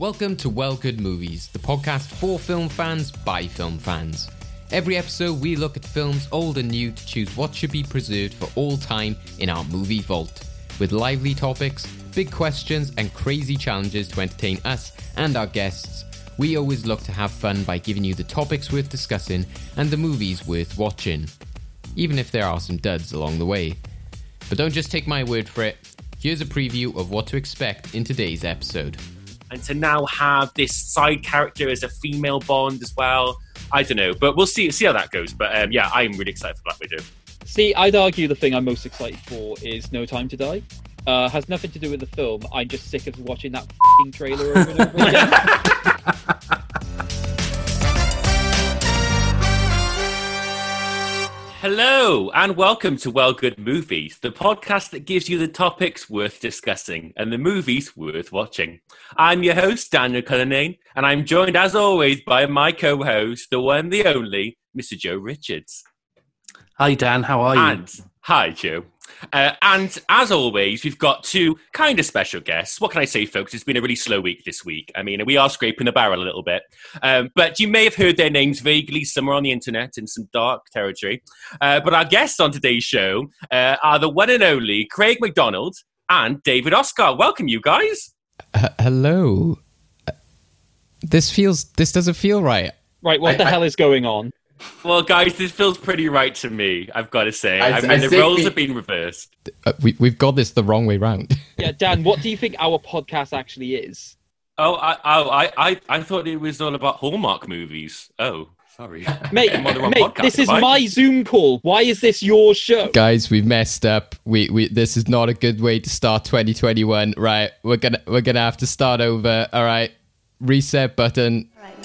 Welcome to Well Good Movies, the podcast for film fans by film fans. Every episode, we look at films old and new to choose what should be preserved for all time in our movie vault. With lively topics, big questions, and crazy challenges to entertain us and our guests, we always look to have fun by giving you the topics worth discussing and the movies worth watching. Even if there are some duds along the way. But don't just take my word for it. Here's a preview of what to expect in today's episode. And to now have this side character as a female Bond as well. I don't know, but we'll see see how that goes. But um, yeah, I'm really excited for Black Widow. See, I'd argue the thing I'm most excited for is No Time to Die. Uh, has nothing to do with the film. I'm just sick of watching that fing trailer over and over again. Hello and welcome to Well Good Movies, the podcast that gives you the topics worth discussing and the movies worth watching. I'm your host, Daniel Cullinane, and I'm joined as always by my co-host, the one, the only, Mr. Joe Richards. Hi Dan, how are you? And hi, Joe. Uh, and as always, we've got two kind of special guests. What can I say, folks? It's been a really slow week this week. I mean, we are scraping the barrel a little bit. Um, but you may have heard their names vaguely somewhere on the internet in some dark territory. Uh, but our guests on today's show uh, are the one and only Craig McDonald and David Oscar. Welcome, you guys. H- hello. Uh, This feels. This doesn't feel right. right, what I- the I- hell is going on? Well, guys, this feels pretty right to me, I've got to say. I- I, mean, I the roles we- have been reversed. Uh, we we've got this the wrong way round. Yeah, Dan, what do you think our podcast actually is? Oh, I, oh, I, I, I thought it was all about Hallmark movies. Oh, sorry. Mate, I'm on the wrong mate podcast, this is I? my Zoom call. Why is this your show? Guys, we've messed up. We we this is not a good way to start 2021. Right, we're gonna we're gonna have to start over. All right, reset button. All right,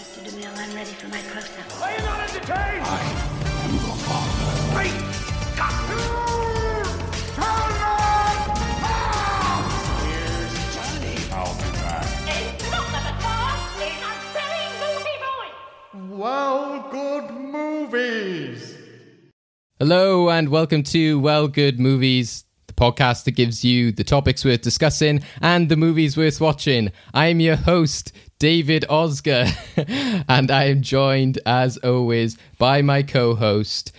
Well, good movies. Hello and welcome to Well Good Movies, the podcast that gives you the topics worth discussing and the movies worth watching. I am your host, David Osger, and I am joined, as always, by my co-host.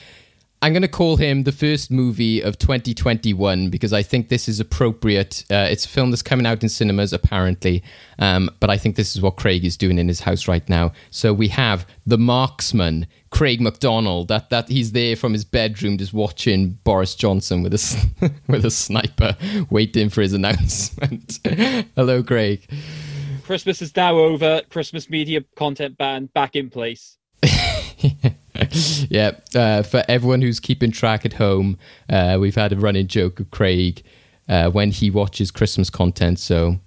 I'm going to call him the first movie of 2021 because I think this is appropriate. Uh, it's a film that's coming out in cinemas, apparently, um, but I think this is what Craig is doing in his house right now. So we have the marksman, Craig McDonald. That that he's there from his bedroom, just watching Boris Johnson with a with a sniper, waiting for his announcement. Hello, Craig. Christmas is now over. Christmas media content ban back in place. yeah, uh, for everyone who's keeping track at home, uh, we've had a running joke of Craig uh, when he watches Christmas content. So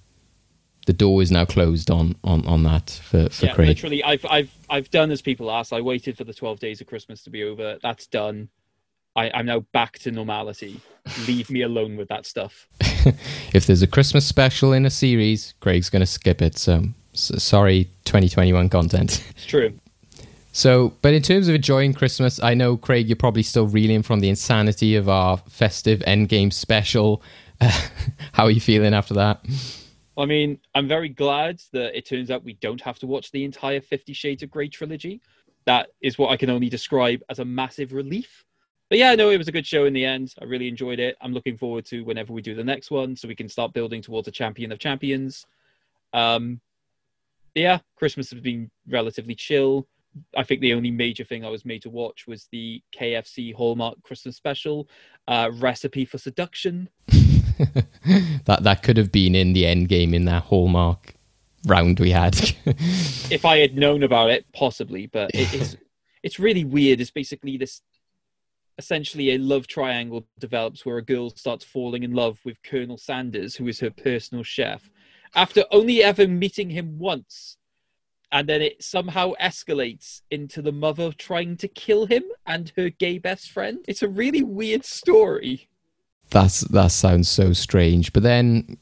the door is now closed on on, on that for, for yeah, Craig. literally, I've I've I've done as people ask. I waited for the twelve days of Christmas to be over. That's done. I, I'm now back to normality. Leave me alone with that stuff. If there's a Christmas special in a series, Craig's going to skip it. So s- sorry, 2021 content. It's true. So, but in terms of enjoying Christmas, I know Craig, you're probably still reeling from the insanity of our festive Endgame special. How are you feeling after that? I mean, I'm very glad that it turns out we don't have to watch the entire Fifty Shades of Grey trilogy. That is what I can only describe as a massive relief. But yeah, no, it was a good show in the end. I really enjoyed it. I'm looking forward to whenever we do the next one so we can start building towards a champion of champions. Um, yeah, Christmas has been relatively chill. I think the only major thing I was made to watch was the KFC Hallmark Christmas special, uh, Recipe for Seduction. that that could have been in the end game in that hallmark round we had. if I had known about it, possibly. But it, it's it's really weird. It's basically this essentially a love triangle develops where a girl starts falling in love with Colonel Sanders, who is her personal chef, after only ever meeting him once. And then it somehow escalates into the mother trying to kill him and her gay best friend. It's a really weird story. That's that sounds so strange. But then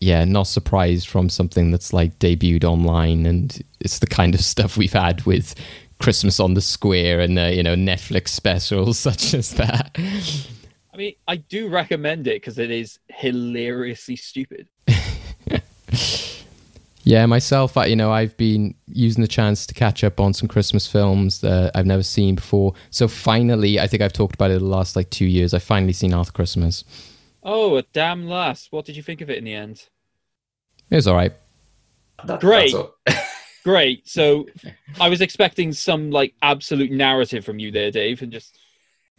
yeah, not surprised from something that's like debuted online and it's the kind of stuff we've had with Christmas on the Square and uh, you know Netflix specials such as that. I mean, I do recommend it because it is hilariously stupid. Yeah, myself, I, you know, I've been using the chance to catch up on some Christmas films that I've never seen before. So finally, I think I've talked about it the last like two years. I've finally seen Arthur Christmas. Oh, a damn last. What did you think of it in the end? It was all right. That- Great. that's all. Great. So I was expecting some like absolute narrative from you there, Dave, and just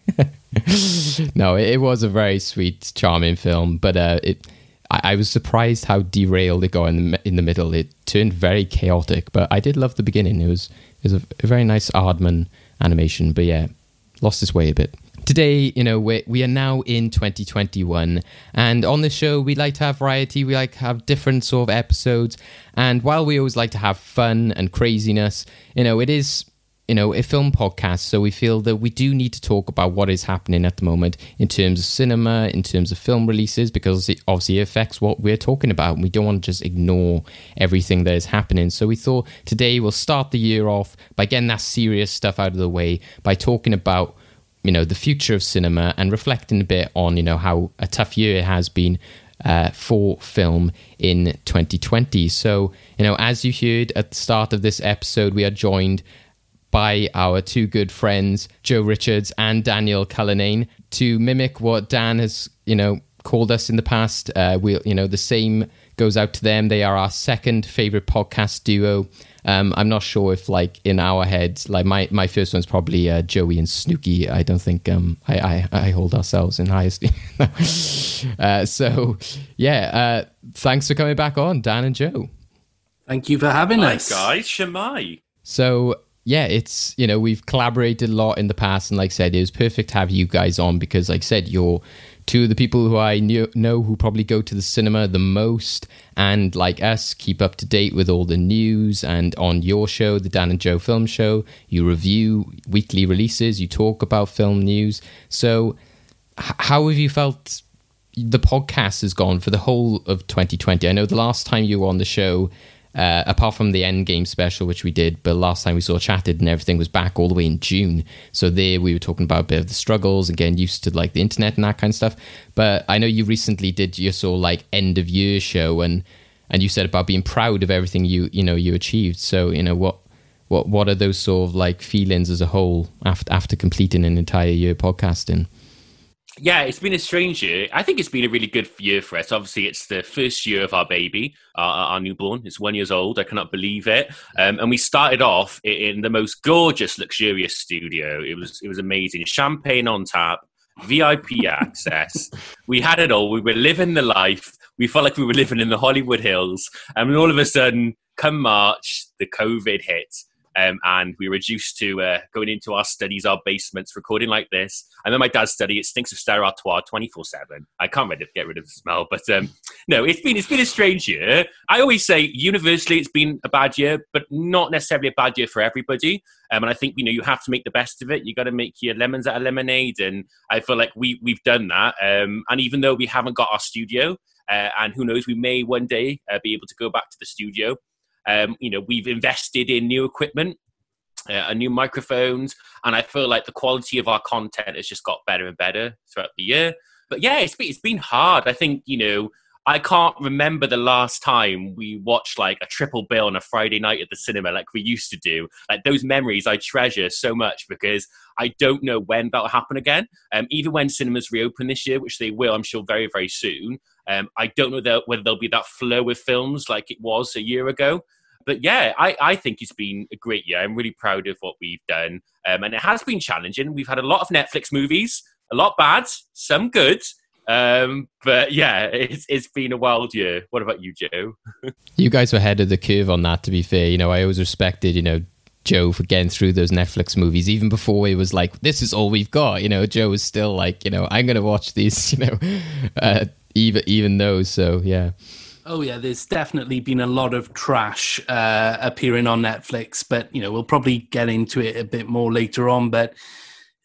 no, it, it was a very sweet, charming film, but uh, it. I, I was surprised how derailed it got in the in the middle. It turned very chaotic, but I did love the beginning. It was it was a, a very nice Aardman animation, but yeah, lost its way a bit. Today, you know, we we are now in 2021, and on this show, we like to have variety. We like to have different sort of episodes, and while we always like to have fun and craziness, you know, it is you know, a film podcast. So we feel that we do need to talk about what is happening at the moment in terms of cinema, in terms of film releases, because it obviously affects what we're talking about. We don't want to just ignore everything that is happening. So we thought today we'll start the year off by getting that serious stuff out of the way, by talking about you know the future of cinema and reflecting a bit on you know how a tough year it has been uh, for film in 2020. So you know, as you heard at the start of this episode, we are joined by our two good friends, Joe Richards and Daniel Cullinane, to mimic what Dan has, you know, called us in the past. Uh, we, you know, the same goes out to them. They are our second favorite podcast duo. Um, I'm not sure if, like, in our heads, like my, my first one's probably uh, Joey and Snooky. I don't think um, I, I, I hold ourselves in high esteem. uh, so, yeah, uh, thanks for coming back on, Dan and Joe. Thank you for having Hi, us. guys. Shemai. So yeah, it's you know we've collaborated a lot in the past, and like I said, it was perfect to have you guys on because, like I said, you're two of the people who I knew, know who probably go to the cinema the most, and like us, keep up to date with all the news. And on your show, the Dan and Joe Film Show, you review weekly releases, you talk about film news. So, h- how have you felt? The podcast has gone for the whole of 2020. I know the last time you were on the show, uh, apart from the Endgame special, which we did, but last time we saw chatted and everything was back all the way in June. So there we were talking about a bit of the struggles and getting used to like the internet and that kind of stuff. But I know you recently did your sort of like end of year show and and you said about being proud of everything you you know you achieved. So you know what what what are those sort of like feelings as a whole after after completing an entire year podcasting? Yeah, it's been a strange year. I think it's been a really good year for us. Obviously, it's the first year of our baby, our, our newborn. It's one years old. I cannot believe it. Um, and we started off in the most gorgeous, luxurious studio. It was it was amazing. Champagne on tap, VIP access. we had it all. We were living the life. We felt like we were living in the Hollywood Hills. And all of a sudden, come March, the COVID hit. Um, and we were reduced to uh, going into our studies, our basements, recording like this. And then my dad's study, it stinks of Stella Artois 24 7. I can't really get rid of the smell, but um, no, it's been, it's been a strange year. I always say universally it's been a bad year, but not necessarily a bad year for everybody. Um, and I think, you know, you have to make the best of it. You got to make your lemons out of lemonade. And I feel like we, we've done that. Um, and even though we haven't got our studio, uh, and who knows, we may one day uh, be able to go back to the studio. Um, you know, we've invested in new equipment, uh, new microphones, and I feel like the quality of our content has just got better and better throughout the year. But yeah, it's been, it's been hard. I think you know. I can't remember the last time we watched like a triple bill on a Friday night at the cinema like we used to do. Like those memories I treasure so much because I don't know when that'll happen again. Um, even when cinemas reopen this year, which they will, I'm sure, very, very soon. Um, I don't know whether there'll be that flow of films like it was a year ago but yeah, I, I think it's been a great year. I'm really proud of what we've done. Um, and it has been challenging. We've had a lot of Netflix movies, a lot bad, some good. Um, but yeah, it's, it's been a wild year. What about you, Joe? You guys were ahead of the curve on that. To be fair, you know, I always respected, you know, Joe for getting through those Netflix movies, even before it was like, this is all we've got. You know, Joe was still like, you know, I'm going to watch these, you know, uh, even even those. So yeah, Oh yeah, there's definitely been a lot of trash uh, appearing on Netflix, but you know we'll probably get into it a bit more later on. But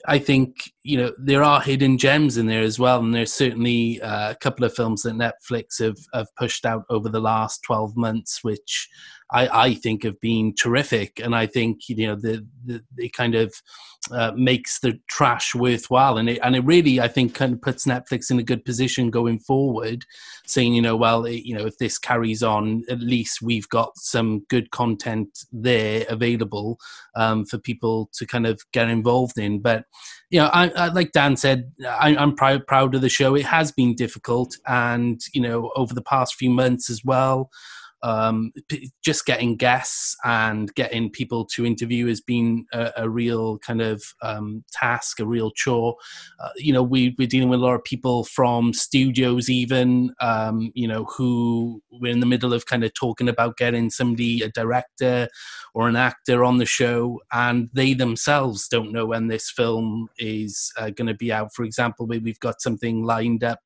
I think you know there are hidden gems in there as well, and there's certainly uh, a couple of films that Netflix have have pushed out over the last twelve months, which I, I think have been terrific, and I think you know the, the it kind of uh, makes the trash worthwhile, and it and it really I think kind of puts Netflix in a good position going forward, saying you know well it, you know if this carries on, at least we've got some good content there available um, for people to kind of get involved in. But you know, I, I like Dan said, I, I'm proud proud of the show. It has been difficult, and you know over the past few months as well um, p- just getting guests and getting people to interview has been a, a real kind of um, task, a real chore. Uh, you know, we, we're dealing with a lot of people from studios, even, um, you know, who we're in the middle of kind of talking about getting somebody, a director or an actor on the show, and they themselves don't know when this film is uh, going to be out. For example, we've got something lined up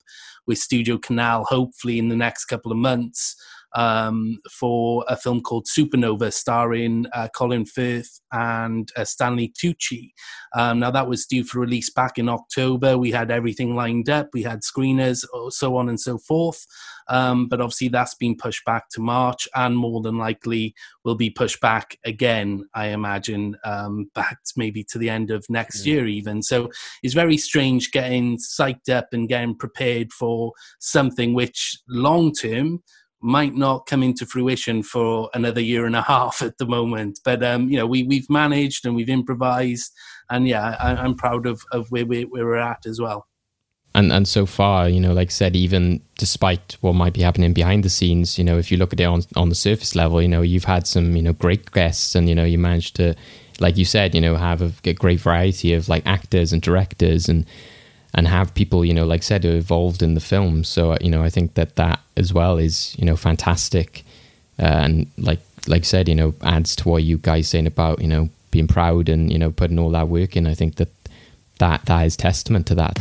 with Studio Canal, hopefully in the next couple of months um, for a film called Supernova, starring uh, Colin Firth and uh, Stanley Tucci. Um, now, that was due for release back in October. We had everything lined up, we had screeners, uh, so on and so forth. Um, but obviously, that's been pushed back to March and more than likely will be pushed back again, I imagine, um, back maybe to the end of next year, even. So it's very strange getting psyched up and getting prepared for something which long term might not come into fruition for another year and a half at the moment. But um, you know, we we've managed and we've improvised, and yeah, I, am proud of of where we where we're at as well. And and so far, you know, like I said, even despite what might be happening behind the scenes, you know, if you look at it on on the surface level, you know, you've had some you know great guests, and you know, you managed to, like you said, you know, have a, a great variety of like actors and directors and and have people, you know, like said, are involved in the film. So, you know, I think that that as well is, you know, fantastic. Uh, and like, like said, you know, adds to what you guys saying about, you know, being proud and, you know, putting all that work in. I think that that, that is testament to that.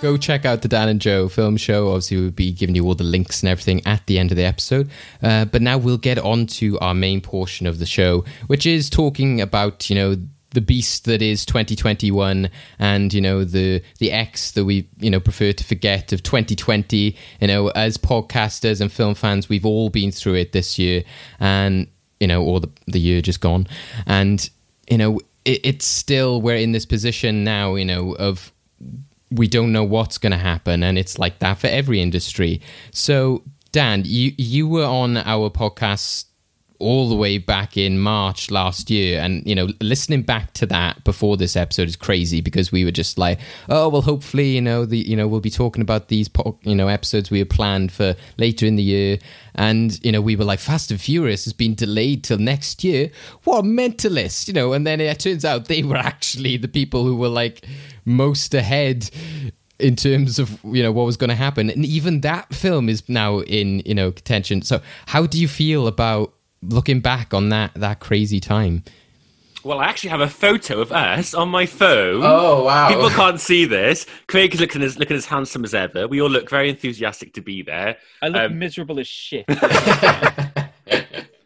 Go check out the Dan and Joe film show. Obviously, we'll be giving you all the links and everything at the end of the episode. Uh, but now we'll get on to our main portion of the show, which is talking about, you know, the beast that is 2021 and you know the the X that we you know prefer to forget of 2020 you know as podcasters and film fans we've all been through it this year and you know or the, the year just gone. And you know it, it's still we're in this position now you know of we don't know what's going to happen and it's like that for every industry. So Dan you you were on our podcast all the way back in March last year. And, you know, listening back to that before this episode is crazy because we were just like, oh, well, hopefully, you know, the, you know, we'll be talking about these, you know, episodes we had planned for later in the year. And, you know, we were like, Fast and Furious has been delayed till next year. What mentalist, you know? And then it turns out they were actually the people who were like most ahead in terms of you know what was going to happen and even that film is now in you know contention so how do you feel about looking back on that that crazy time. Well, I actually have a photo of us on my phone. Oh wow! People can't see this. Craig is looking as looking as handsome as ever. We all look very enthusiastic to be there. I look um, miserable as shit.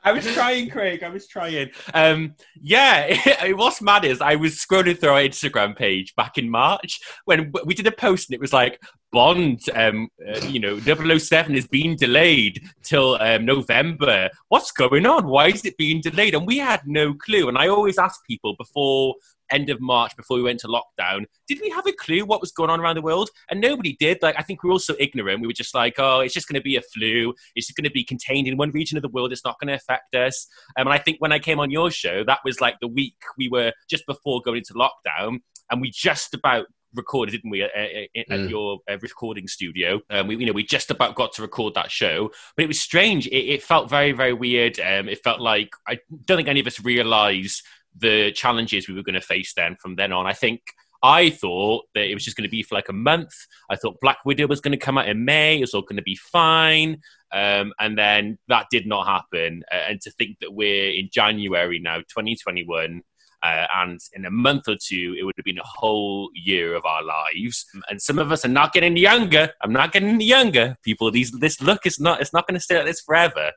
I was trying, Craig. I was trying. Um, yeah, it, what's mad is I was scrolling through our Instagram page back in March when we did a post and it was like Bond, um, uh, you know, 007 is being delayed till um, November. What's going on? Why is it being delayed? And we had no clue. And I always ask people before end of March before we went to lockdown, did we have a clue what was going on around the world? And nobody did. Like, I think we were all so ignorant. We were just like, oh, it's just going to be a flu. It's just going to be contained in one region of the world. It's not going to affect us. Um, and I think when I came on your show, that was like the week we were just before going into lockdown. And we just about recorded, didn't we, at, at mm. your uh, recording studio? Um, we, you know, we just about got to record that show, but it was strange. It, it felt very, very weird. Um, it felt like I don't think any of us realised the challenges we were going to face then from then on. I think I thought that it was just going to be for like a month. I thought Black Widow was going to come out in May. It was all going to be fine. Um, and then that did not happen. Uh, and to think that we're in January now, 2021, uh, and in a month or two, it would have been a whole year of our lives. And some of us are not getting younger. I'm not getting younger. People, these this look is not it's not going to stay like this forever.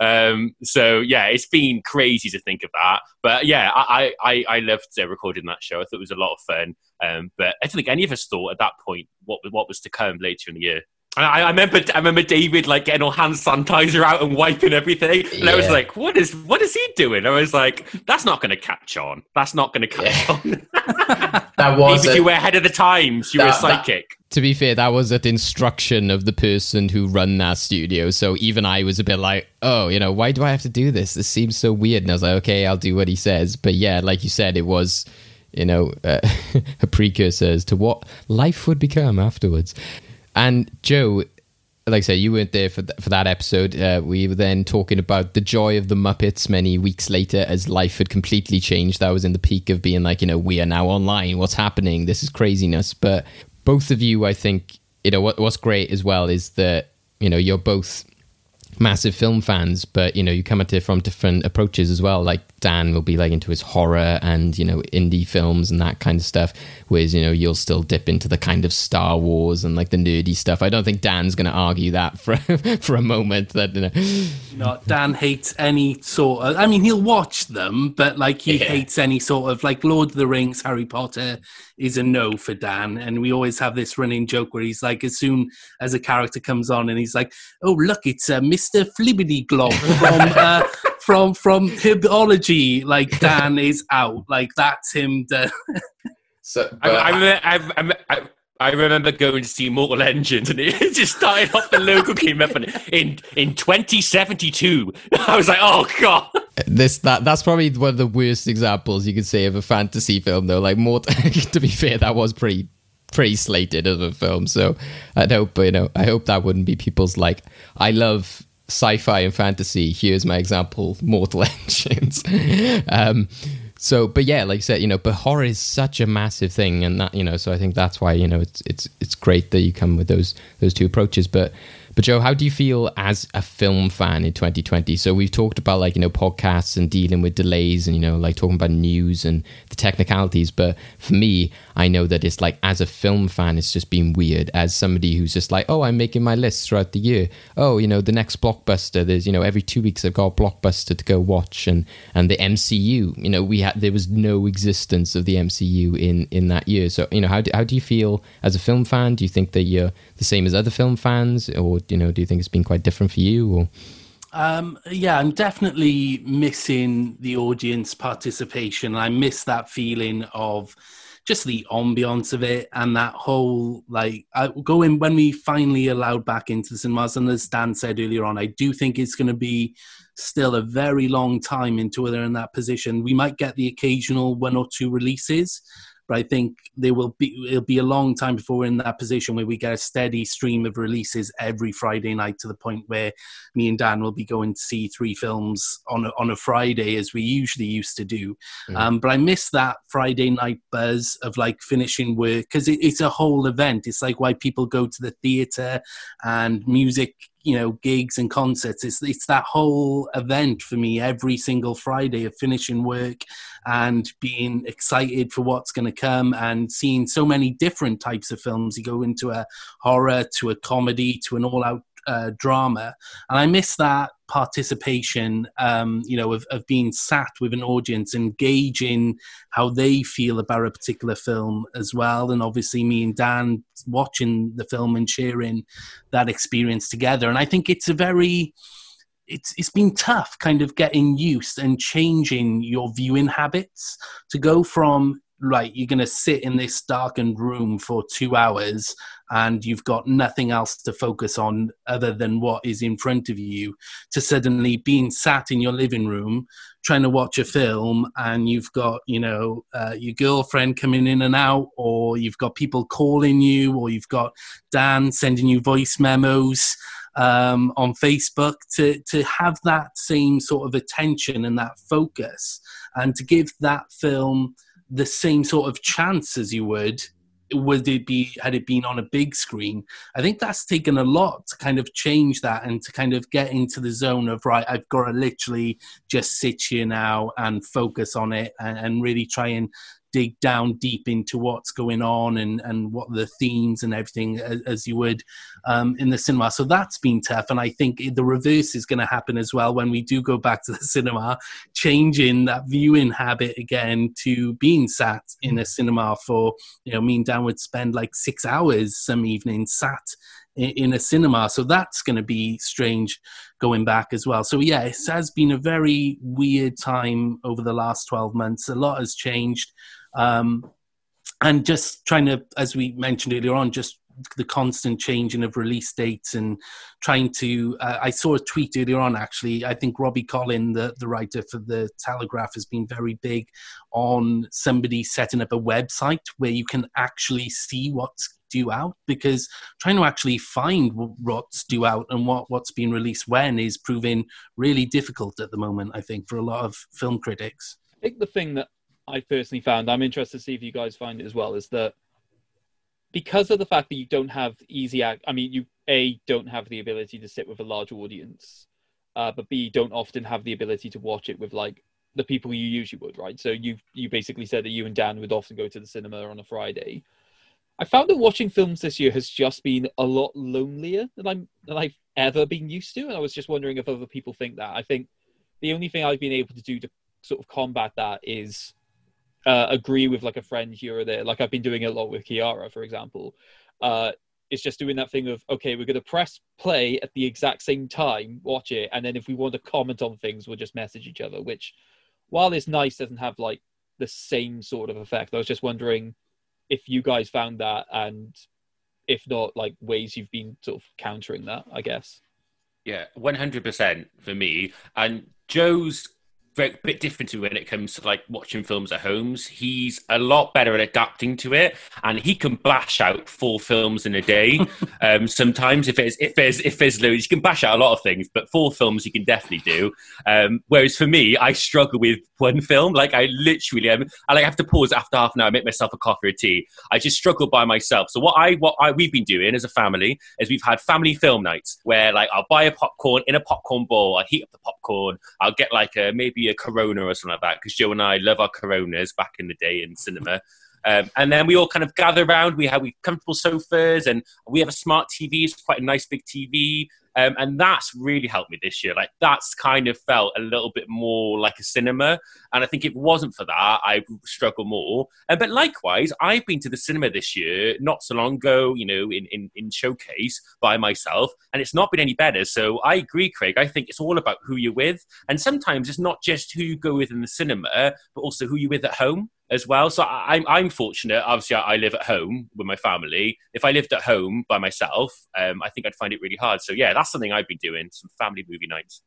Um, so yeah, it's been crazy to think of that. But yeah, I I, I loved uh, recording that show. I thought it was a lot of fun. Um, but I don't think any of us thought at that point what what was to come later in the year. I, I, remember, I remember David like getting all hand sanitizer out and wiping everything, and yeah. I was like, "What is, what is he doing?" I was like, "That's not going to catch on. That's not going to catch yeah. on." that was Maybe you were ahead of the times. You that, were a psychic. That, to be fair, that was at instruction of the person who run that studio. So even I was a bit like, "Oh, you know, why do I have to do this? This seems so weird." And I was like, "Okay, I'll do what he says." But yeah, like you said, it was you know, uh, a precursor as to what life would become afterwards. And Joe, like I said, you weren't there for th- for that episode. Uh, we were then talking about the joy of the Muppets many weeks later, as life had completely changed. That was in the peak of being like, you know, we are now online. What's happening? This is craziness. But both of you, I think, you know, what, what's great as well is that you know you're both massive film fans, but you know, you come at it from different approaches as well. Like Dan will be like into his horror and you know indie films and that kind of stuff, whereas you know you'll still dip into the kind of Star Wars and like the nerdy stuff. I don't think Dan's going to argue that for for a moment. That you know, no, Dan hates any sort of. I mean, he'll watch them, but like he yeah. hates any sort of like Lord of the Rings, Harry Potter is a no for Dan. And we always have this running joke where he's like, as soon as a character comes on, and he's like, "Oh, look, it's uh, Mister Flibbity Glob from." Uh, from from herbology, like Dan is out, like that's him. so I, I, I, I, I remember going to see Mortal Engines, and it just started off. The logo came up, and in in 2072, I was like, "Oh god!" This that that's probably one of the worst examples you could say of a fantasy film, though. Like, more to be fair, that was pretty pretty slated as a film. So I hope you know. I hope that wouldn't be people's like. I love sci-fi and fantasy. Here's my example: Mortal Engines. um, so, but yeah, like I said, you know, but horror is such a massive thing, and that you know, so I think that's why you know it's it's it's great that you come with those those two approaches. But but Joe, how do you feel as a film fan in 2020? So we've talked about like, you know, podcasts and dealing with delays and, you know, like talking about news and the technicalities. But for me, I know that it's like as a film fan, it's just been weird. As somebody who's just like, oh, I'm making my list throughout the year. Oh, you know, the next blockbuster, there's, you know, every two weeks I've got a blockbuster to go watch and and the MCU, you know, we had there was no existence of the MCU in in that year. So, you know, how do, how do you feel as a film fan? Do you think that you're the same as other film fans or you know, do you think it's been quite different for you? Or um, yeah, I'm definitely missing the audience participation. I miss that feeling of just the ambiance of it and that whole like I, going when we finally allowed back into the cinemas. And as Dan said earlier on, I do think it's going to be still a very long time until they're in that position. We might get the occasional one or two releases, but I think there will be it'll be a long time before we're in that position where we get a steady stream of releases every Friday night to the point where me and Dan will be going to see three films on a, on a Friday as we usually used to do. Mm. Um, but I miss that Friday night buzz of like finishing work because it, it's a whole event. It's like why people go to the theater and music you know gigs and concerts. It's it's that whole event for me every single friday of finishing work and being excited for what's going to come and seeing so many different types of films. You go into a horror to a comedy to an all out uh, drama, and I miss that participation. Um, you know, of, of being sat with an audience, engaging how they feel about a particular film as well, and obviously me and Dan watching the film and sharing that experience together. And I think it's a very it's it's been tough kind of getting used and changing your viewing habits to go from right, you're going to sit in this darkened room for two hours and you've got nothing else to focus on other than what is in front of you, to suddenly being sat in your living room trying to watch a film and you've got, you know, uh, your girlfriend coming in and out, or you've got people calling you, or you've got Dan sending you voice memos. Um, on Facebook to to have that same sort of attention and that focus, and to give that film the same sort of chance as you would would it be had it been on a big screen. I think that's taken a lot to kind of change that and to kind of get into the zone of right i've got to literally just sit here now and focus on it and, and really try and dig down deep into what's going on and and what the themes and everything as, as you would um, in the cinema. So that's been tough, and I think the reverse is going to happen as well when we do go back to the cinema, changing that viewing habit again to being sat in a cinema for you know me and Dan would spend like six hours some evenings sat in, a cinema. So that's going to be strange going back as well. So yeah, it has been a very weird time over the last twelve months. A lot has changed. Um, and just trying to, as we mentioned earlier on, just the constant changing of release dates and trying to uh, i saw a tweet earlier on actually. I think robbie collin the, the writer for the telegraph has been very big on somebody setting up a website where you can actually see what's due out because trying to actually find what's due out and what, what's been released when is proving really difficult at the moment i think for a lot of film critics. I think the thing that I personally found, I'm interested to see if you guys find it as well, is that because of the fact that you don't have easy i mean you a don't have the ability to sit with a large audience uh, but b don't often have the ability to watch it with like the people you usually would right? So you you basically said that you and dan would often go to the cinema on a friday. I found that watching films this year has just been a lot lonelier than i'm than i've ever been used to and i was just wondering if other people think that. I think the only thing i've been able to do to sort of combat that is uh, agree with like a friend here or there. Like I've been doing a lot with Kiara, for example. Uh, it's just doing that thing of okay, we're going to press play at the exact same time, watch it, and then if we want to comment on things, we'll just message each other. Which, while it's nice, doesn't have like the same sort of effect. I was just wondering if you guys found that, and if not, like ways you've been sort of countering that. I guess. Yeah, one hundred percent for me. And Joe's very bit different to when it comes to like watching films at homes. He's a lot better at adapting to it, and he can bash out four films in a day. um, sometimes, if there's if there's if there's loads, you can bash out a lot of things, but four films you can definitely do. Um, whereas for me, I struggle with one film. Like I literally, I like have to pause after half an hour, and make myself a coffee or tea. I just struggle by myself. So what I what I we've been doing as a family is we've had family film nights where like I'll buy a popcorn in a popcorn bowl, I heat up the popcorn, I'll get like a maybe a Corona or something like that because Joe and I love our Coronas back in the day in cinema. Um, and then we all kind of gather around. We have we comfortable sofas, and we have a smart TV. It's quite a nice big TV. Um, and that's really helped me this year. Like that's kind of felt a little bit more like a cinema. And I think if it wasn't for that, I struggle more. But likewise, I've been to the cinema this year not so long ago, you know, in, in, in showcase by myself, and it's not been any better. So I agree, Craig. I think it's all about who you're with. And sometimes it's not just who you go with in the cinema, but also who you're with at home as well. So I'm I'm fortunate. Obviously, I live at home with my family. If I lived at home by myself, um, I think I'd find it really hard. So yeah, that's something I've been doing. Some family movie nights.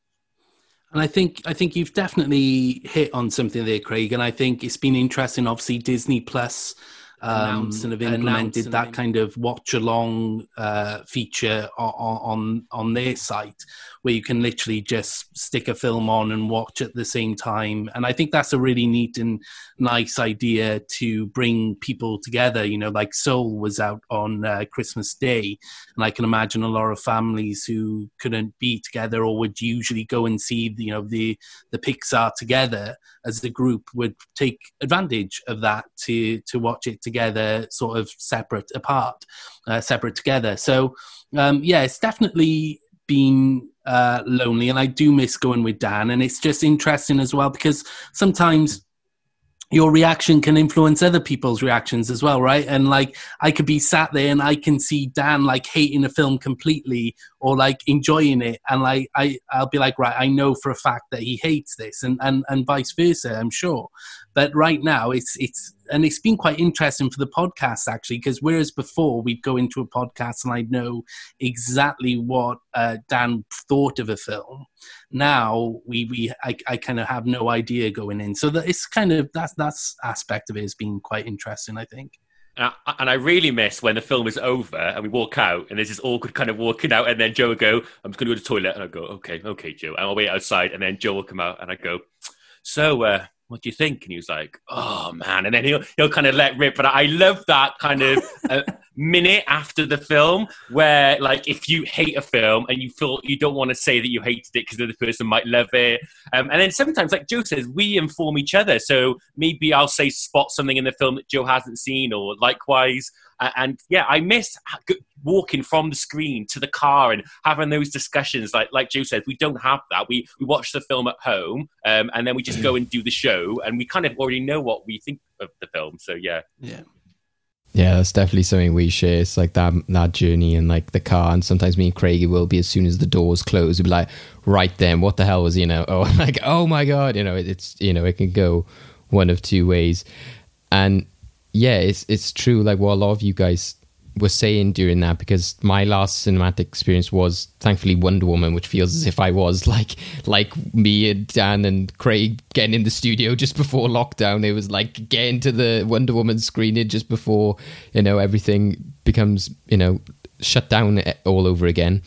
And I think I think you've definitely hit on something there, Craig. And I think it's been interesting. Obviously, Disney Plus um, and have implemented that kind of watch along uh, feature on, on on their site, where you can literally just stick a film on and watch at the same time. And I think that's a really neat and nice idea to bring people together. You know, like Soul was out on uh, Christmas Day, and I can imagine a lot of families who couldn't be together or would usually go and see you know the the Pixar together as a group would take advantage of that to to watch it together, sort of separate apart, uh, separate together. So um, yeah, it's definitely been uh, lonely, and I do miss going with Dan. And it's just interesting as well because sometimes your reaction can influence other people's reactions as well, right? And like I could be sat there and I can see Dan like hating a film completely or like enjoying it, and like I I'll be like, right, I know for a fact that he hates this, and and and vice versa, I'm sure. But right now, it's it's and it's been quite interesting for the podcast actually, because whereas before we'd go into a podcast and I'd know exactly what uh, Dan thought of a film, now we we I, I kind of have no idea going in. So that it's kind of that's that's aspect of it has been quite interesting, I think. And I, and I really miss when the film is over and we walk out and there's this awkward kind of walking out and then Joe will go, I'm just going to go to the toilet. And I go, okay, okay, Joe. And I'll wait outside and then Joe will come out and I go, so uh, what do you think? And he was like, oh man. And then he'll, he'll kind of let rip. But I love that kind of, uh, minute after the film where like if you hate a film and you feel you don't want to say that you hated it because the other person might love it um, and then sometimes like joe says we inform each other. So maybe i'll say spot something in the film that joe hasn't seen or likewise uh, and yeah i miss walking from the screen to the car and having those discussions. Like like joe says we don't have that. We we watch the film at home um, and then we just go and do the show and we kind of already know what we think of the film. So yeah. Yeah. Yeah, that's definitely something we share. It's like that that journey and like the car. And sometimes me and Craigie will be as soon as the doors close, we'll be like, right then, what the hell was you know? Oh, like oh my god, you know, it's you know, it can go one of two ways. And yeah, it's it's true. Like what a lot of you guys were saying during that because my last cinematic experience was thankfully Wonder Woman, which feels as if I was like like me and Dan and Craig getting in the studio just before lockdown. It was like getting to the Wonder Woman screening just before you know everything becomes you know shut down all over again.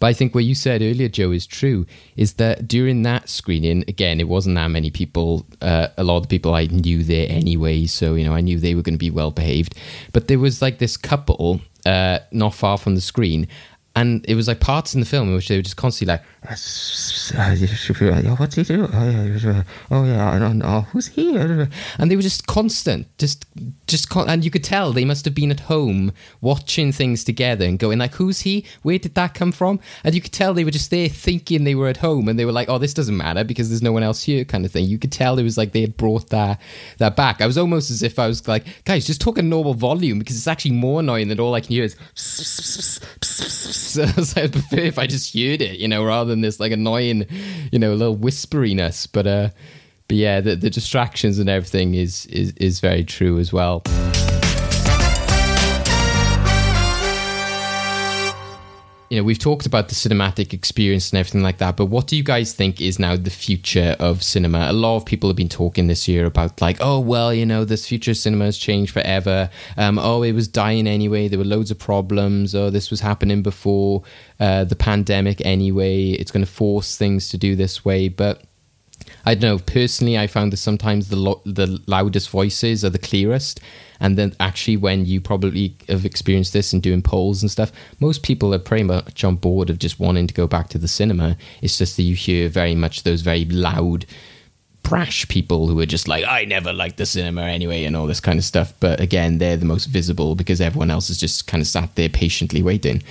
But I think what you said earlier, Joe, is true. Is that during that screening, again, it wasn't that many people. Uh, a lot of the people I knew there anyway, so you know, I knew they were going to be well behaved. But there was like this couple uh, not far from the screen, and it was like parts in the film in which they were just constantly like, "What's he doing? Oh yeah, I don't know who's he?" And they were just constant, just, just, con- and you could tell they must have been at home watching things together and going like, "Who's he? Where did that come from?" And you could tell they were just there thinking they were at home, and they were like, "Oh, this doesn't matter because there's no one else here," kind of thing. You could tell it was like they had brought that that back. I was almost as if I was like, "Guys, just talk a normal volume because it's actually more annoying than all I can hear is." I prefer if I just heard it, you know, rather than this like annoying, you know, little whisperiness. But uh, but yeah, the, the distractions and everything is is is very true as well. You know, we've talked about the cinematic experience and everything like that, but what do you guys think is now the future of cinema? A lot of people have been talking this year about like, oh well, you know, this future cinema has changed forever. Um, oh, it was dying anyway. There were loads of problems. Oh, this was happening before uh, the pandemic anyway. It's going to force things to do this way, but I don't know. Personally, I found that sometimes the lo- the loudest voices are the clearest, and then actually, when you probably have experienced this and doing polls and stuff, most people are pretty much on board of just wanting to go back to the cinema. It's just that you hear very much those very loud, brash people who are just like, I never liked the cinema anyway, and all this kind of stuff. But again, they're the most visible because everyone else is just kind of sat there patiently waiting.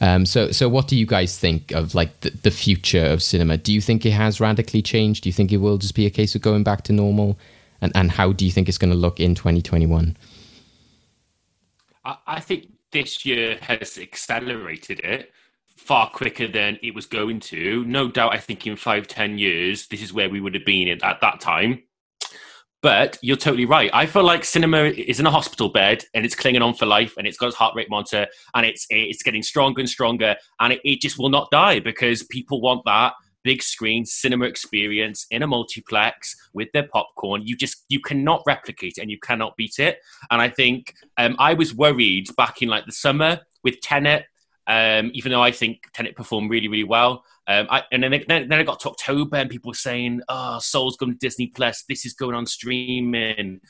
Um, so, so what do you guys think of like the, the future of cinema? Do you think it has radically changed? Do you think it will just be a case of going back to normal? And and how do you think it's going to look in 2021? I, think this year has accelerated it far quicker than it was going to. No doubt, I think in five, ten years, this is where we would have been at, at that time. But you're totally right. I feel like cinema is in a hospital bed and it's clinging on for life and it's got its heart rate monitor and it's it's getting stronger and stronger and it, it just will not die because people want that big screen cinema experience in a multiplex with their popcorn. You just you cannot replicate it and you cannot beat it. And I think um, I was worried back in like the summer with Tenet um, even though I think Tenet performed really, really well. Um, I, and then, then, then got to October and people were saying, oh, Soul's going to Disney Plus, this is going on streaming.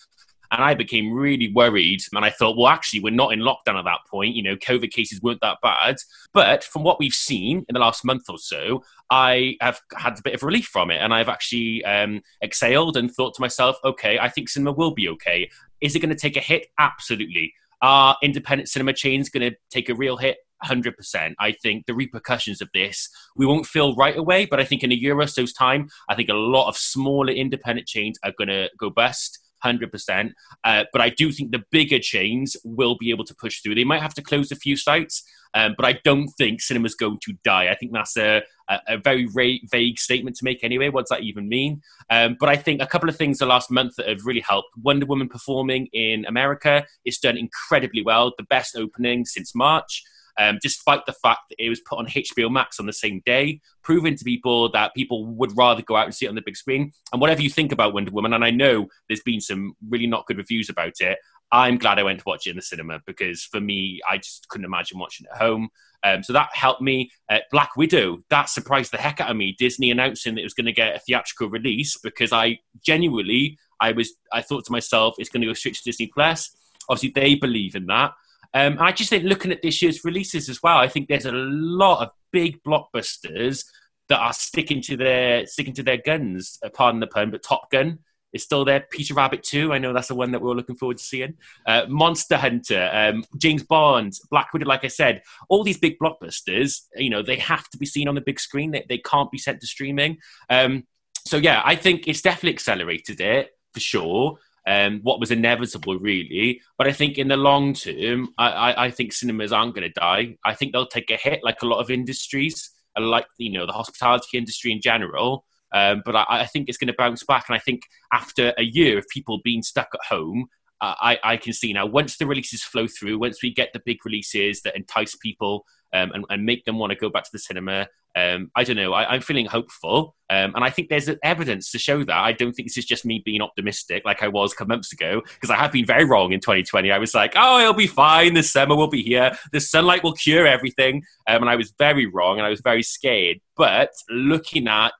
And I became really worried. And I thought, well, actually, we're not in lockdown at that point. You know, COVID cases weren't that bad. But from what we've seen in the last month or so, I have had a bit of relief from it. And I've actually um, exhaled and thought to myself, okay, I think cinema will be okay. Is it going to take a hit? Absolutely. Are independent cinema chains going to take a real hit? 100%. I think the repercussions of this we won't feel right away, but I think in a year or so's time, I think a lot of smaller independent chains are going to go bust. 100%. Uh, but I do think the bigger chains will be able to push through. They might have to close a few sites, um, but I don't think cinema's going to die. I think that's a, a, a very ra- vague statement to make anyway. What does that even mean? Um, but I think a couple of things the last month that have really helped. Wonder Woman performing in America, it's done incredibly well, the best opening since March um, despite the fact that it was put on HBO Max on the same day, proving to people that people would rather go out and see it on the big screen. And whatever you think about Wonder Woman, and I know there's been some really not good reviews about it, I'm glad I went to watch it in the cinema because for me, I just couldn't imagine watching it at home. Um, so that helped me. Uh, Black Widow, that surprised the heck out of me. Disney announcing that it was going to get a theatrical release because I genuinely, I was, I thought to myself, it's going to go straight to Disney Plus. Obviously, they believe in that. Um, I just think looking at this year's releases as well, I think there's a lot of big blockbusters that are sticking to their sticking to their guns. uh, Pardon the pun, but Top Gun is still there. Peter Rabbit 2, I know that's the one that we're looking forward to seeing. Uh, Monster Hunter, um, James Bond, Black Widow, like I said, all these big blockbusters, you know, they have to be seen on the big screen. They, they can't be sent to streaming. Um, so, yeah, I think it's definitely accelerated it for sure. Um, what was inevitable, really. But I think in the long term, I, I, I think cinemas aren't going to die. I think they'll take a hit like a lot of industries, uh, like, you know, the hospitality industry in general. Um, but I, I think it's going to bounce back. And I think after a year of people being stuck at home, uh, I, I can see now once the releases flow through, once we get the big releases that entice people um, and, and make them want to go back to the cinema, um, I don't know. I, I'm feeling hopeful, um, and I think there's evidence to show that. I don't think this is just me being optimistic, like I was a couple months ago, because I have been very wrong in 2020. I was like, "Oh, it'll be fine. The summer will be here. The sunlight will cure everything," um, and I was very wrong, and I was very scared. But looking at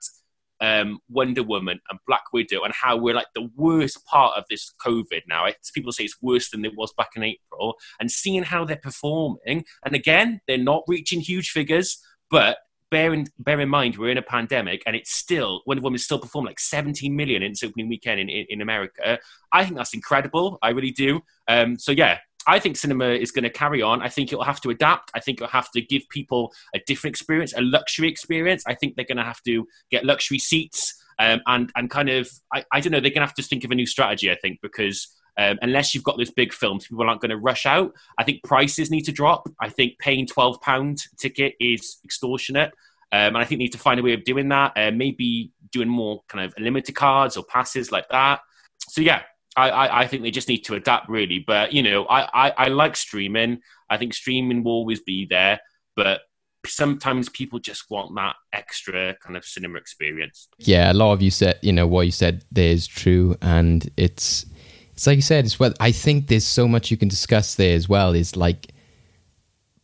um, Wonder Woman and Black Widow and how we're like the worst part of this COVID now. It's, people say it's worse than it was back in April, and seeing how they're performing. And again, they're not reaching huge figures, but bear in, bear in mind we're in a pandemic and it's still Wonder Woman still performed like 17 million in its opening weekend in, in, in America. I think that's incredible. I really do. Um, so yeah, I think cinema is going to carry on. I think it'll have to adapt. I think it'll have to give people a different experience, a luxury experience. I think they're going to have to get luxury seats um, and and kind of I, I don't know. They're going to have to think of a new strategy. I think because. Um, unless you've got those big films, people aren't going to rush out. I think prices need to drop. I think paying twelve pound ticket is extortionate, um, and I think they need to find a way of doing that. Uh, maybe doing more kind of limited cards or passes like that. So yeah, I, I, I think they just need to adapt really. But you know, I, I, I like streaming. I think streaming will always be there, but sometimes people just want that extra kind of cinema experience. Yeah, a lot of you said, you know, what you said there is true, and it's it's like you said, it's well. I think there's so much you can discuss there as well. Is like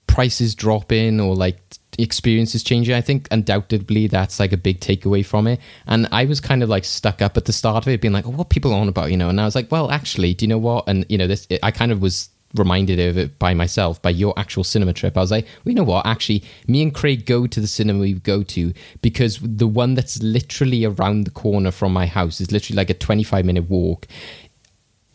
prices dropping or like experiences changing. I think undoubtedly that's like a big takeaway from it. And I was kind of like stuck up at the start of it, being like, oh, "What people on about?" You know, and I was like, "Well, actually, do you know what?" And you know, this I kind of was reminded of it by myself by your actual cinema trip. I was like, well, you know what? Actually, me and Craig go to the cinema we go to because the one that's literally around the corner from my house is literally like a 25 minute walk.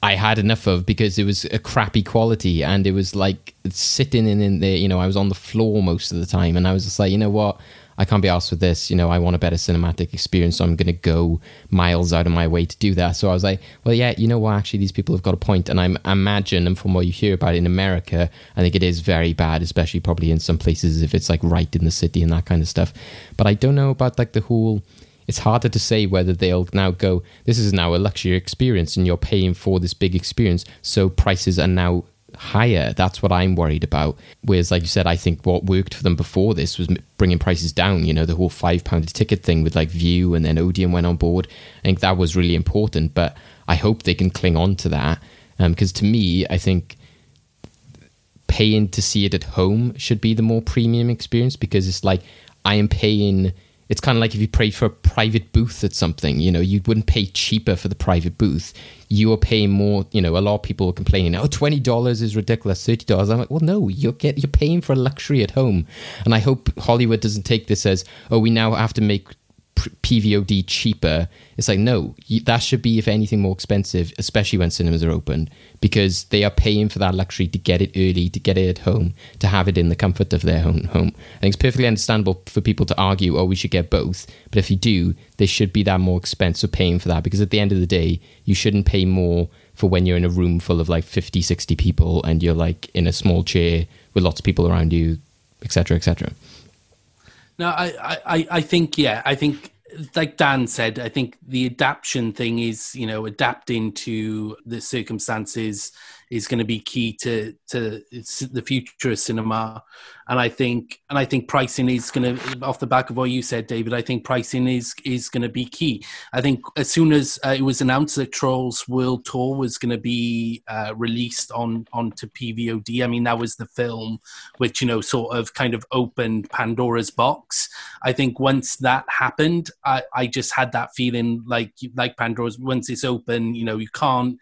I had enough of because it was a crappy quality and it was like sitting in, in there, you know, I was on the floor most of the time and I was just like, you know what? I can't be asked for this. You know, I want a better cinematic experience, so I'm going to go miles out of my way to do that. So I was like, well, yeah, you know what? Actually, these people have got a point, and I imagine, and from what you hear about it in America, I think it is very bad, especially probably in some places if it's like right in the city and that kind of stuff. But I don't know about like the whole. It's harder to say whether they'll now go. This is now a luxury experience, and you're paying for this big experience, so prices are now higher. That's what I'm worried about. Whereas, like you said, I think what worked for them before this was bringing prices down. You know, the whole five pound ticket thing with like Vue and then Odeon went on board. I think that was really important. But I hope they can cling on to that because um, to me, I think paying to see it at home should be the more premium experience because it's like I am paying it's kind of like if you paid for a private booth at something, you know, you wouldn't pay cheaper for the private booth. You are paying more, you know, a lot of people are complaining, oh, $20 is ridiculous, $30. I'm like, well, no, you're, get, you're paying for a luxury at home. And I hope Hollywood doesn't take this as, oh, we now have to make PVOD cheaper. It's like, no, that should be, if anything, more expensive, especially when cinemas are open, because they are paying for that luxury to get it early, to get it at home, to have it in the comfort of their own home. I think it's perfectly understandable for people to argue, oh, we should get both. But if you do, there should be that more expense of paying for that, because at the end of the day, you shouldn't pay more for when you're in a room full of like 50, 60 people and you're like in a small chair with lots of people around you, etc., etc. No, I, I, I think yeah, I think like Dan said, I think the adaptation thing is you know adapting to the circumstances is going to be key to to the future of cinema, and I think and I think pricing is going to off the back of what you said, David. I think pricing is is going to be key. I think as soon as uh, it was announced that Trolls World Tour was going to be uh, released on onto PVOD, I mean that was the film which you know sort of kind of opened Pandora's box. I think once that happened, I, I just had that feeling like like Pandora's once it's open, you know you can't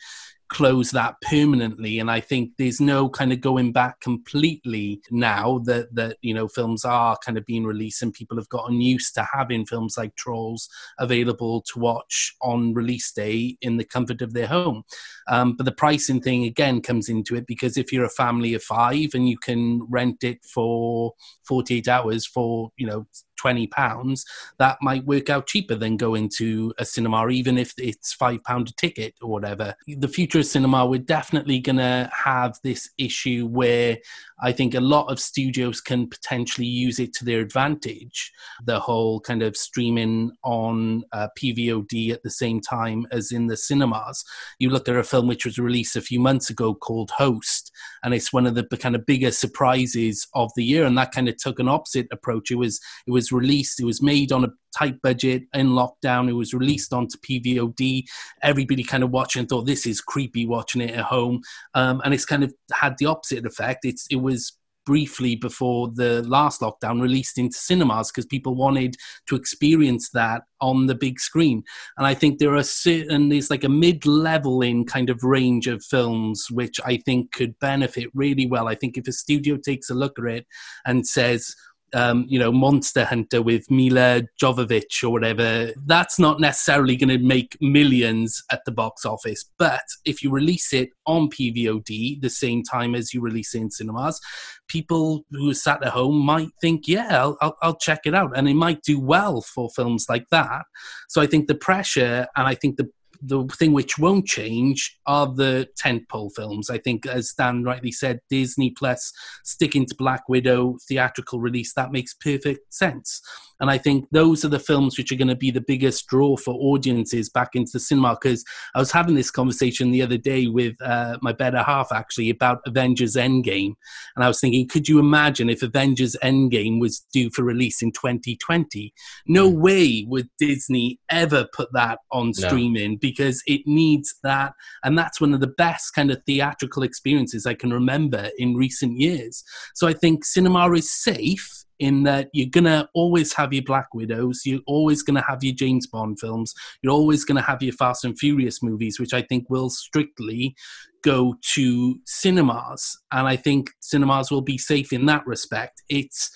close that permanently. And i think there's no kind of going back completely now that that you know films are kind of being released and people have gotten used to having films like trolls available to watch on release day in the comfort of their home um, but the pricing thing again comes into it because if you're a family of five and you can rent it for 48 hours for you know 20 pounds that might work out cheaper than going to a cinema even if it's five pound a ticket or whatever. The future of cinema we're definitely going to have this issue where i think a lot of studios can potentially use it to their advantage. The whole kind of streaming on uh, pvod at the same time as in the cinemas. You look at a film which was released a few months ago called host. And it's one of the kind of bigger surprises of the year. And that kind of took an opposite approach. It was it was released it was made on a tight budget in lockdown. It was released onto pvod everybody kind of watching thought this is creepy watching it at home. Um, and it's kind of had the opposite effect. It's it was briefly before the last lockdown released into cinemas because people wanted to experience that on the big screen. And i think there are certain there's like a mid-level in kind of range of films which i think could benefit really well. I think if a studio takes a look at it and says um, you know, Monster Hunter with Milla Jovovich or whatever, that's not necessarily going to make millions at the box office. But if you release it on PVOD the same time as you release it in cinemas, people who are sat at home might think, yeah, I'll, I'll, I'll check it out. And it might do well for films like that. So I think the pressure and I think the the thing which won't change are the tentpole films. I think, as Dan rightly said, Disney Plus sticking to Black Widow theatrical release that makes perfect sense. And I think those are the films which are going to be the biggest draw for audiences back into the cinema. Because I was having this conversation the other day with uh, my better half actually about Avengers Endgame, and I was thinking, could you imagine if Avengers Endgame was due for release in 2020? No mm. way would Disney ever put that on streaming. No because it needs that. And that's one of the best kind of theatrical experiences I can remember in recent years. So I think cinema is safe in that you're gonna always have your Black Widows, you're always gonna have your James Bond films, you're always gonna have your Fast and Furious movies, which I think will strictly go to cinemas, and I think cinemas will be safe in that respect. It's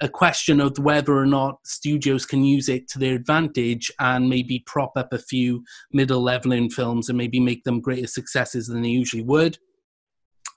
a question of whether or not studios can use it to their advantage and maybe prop up a few middle leveling films and maybe make them greater successes than they usually would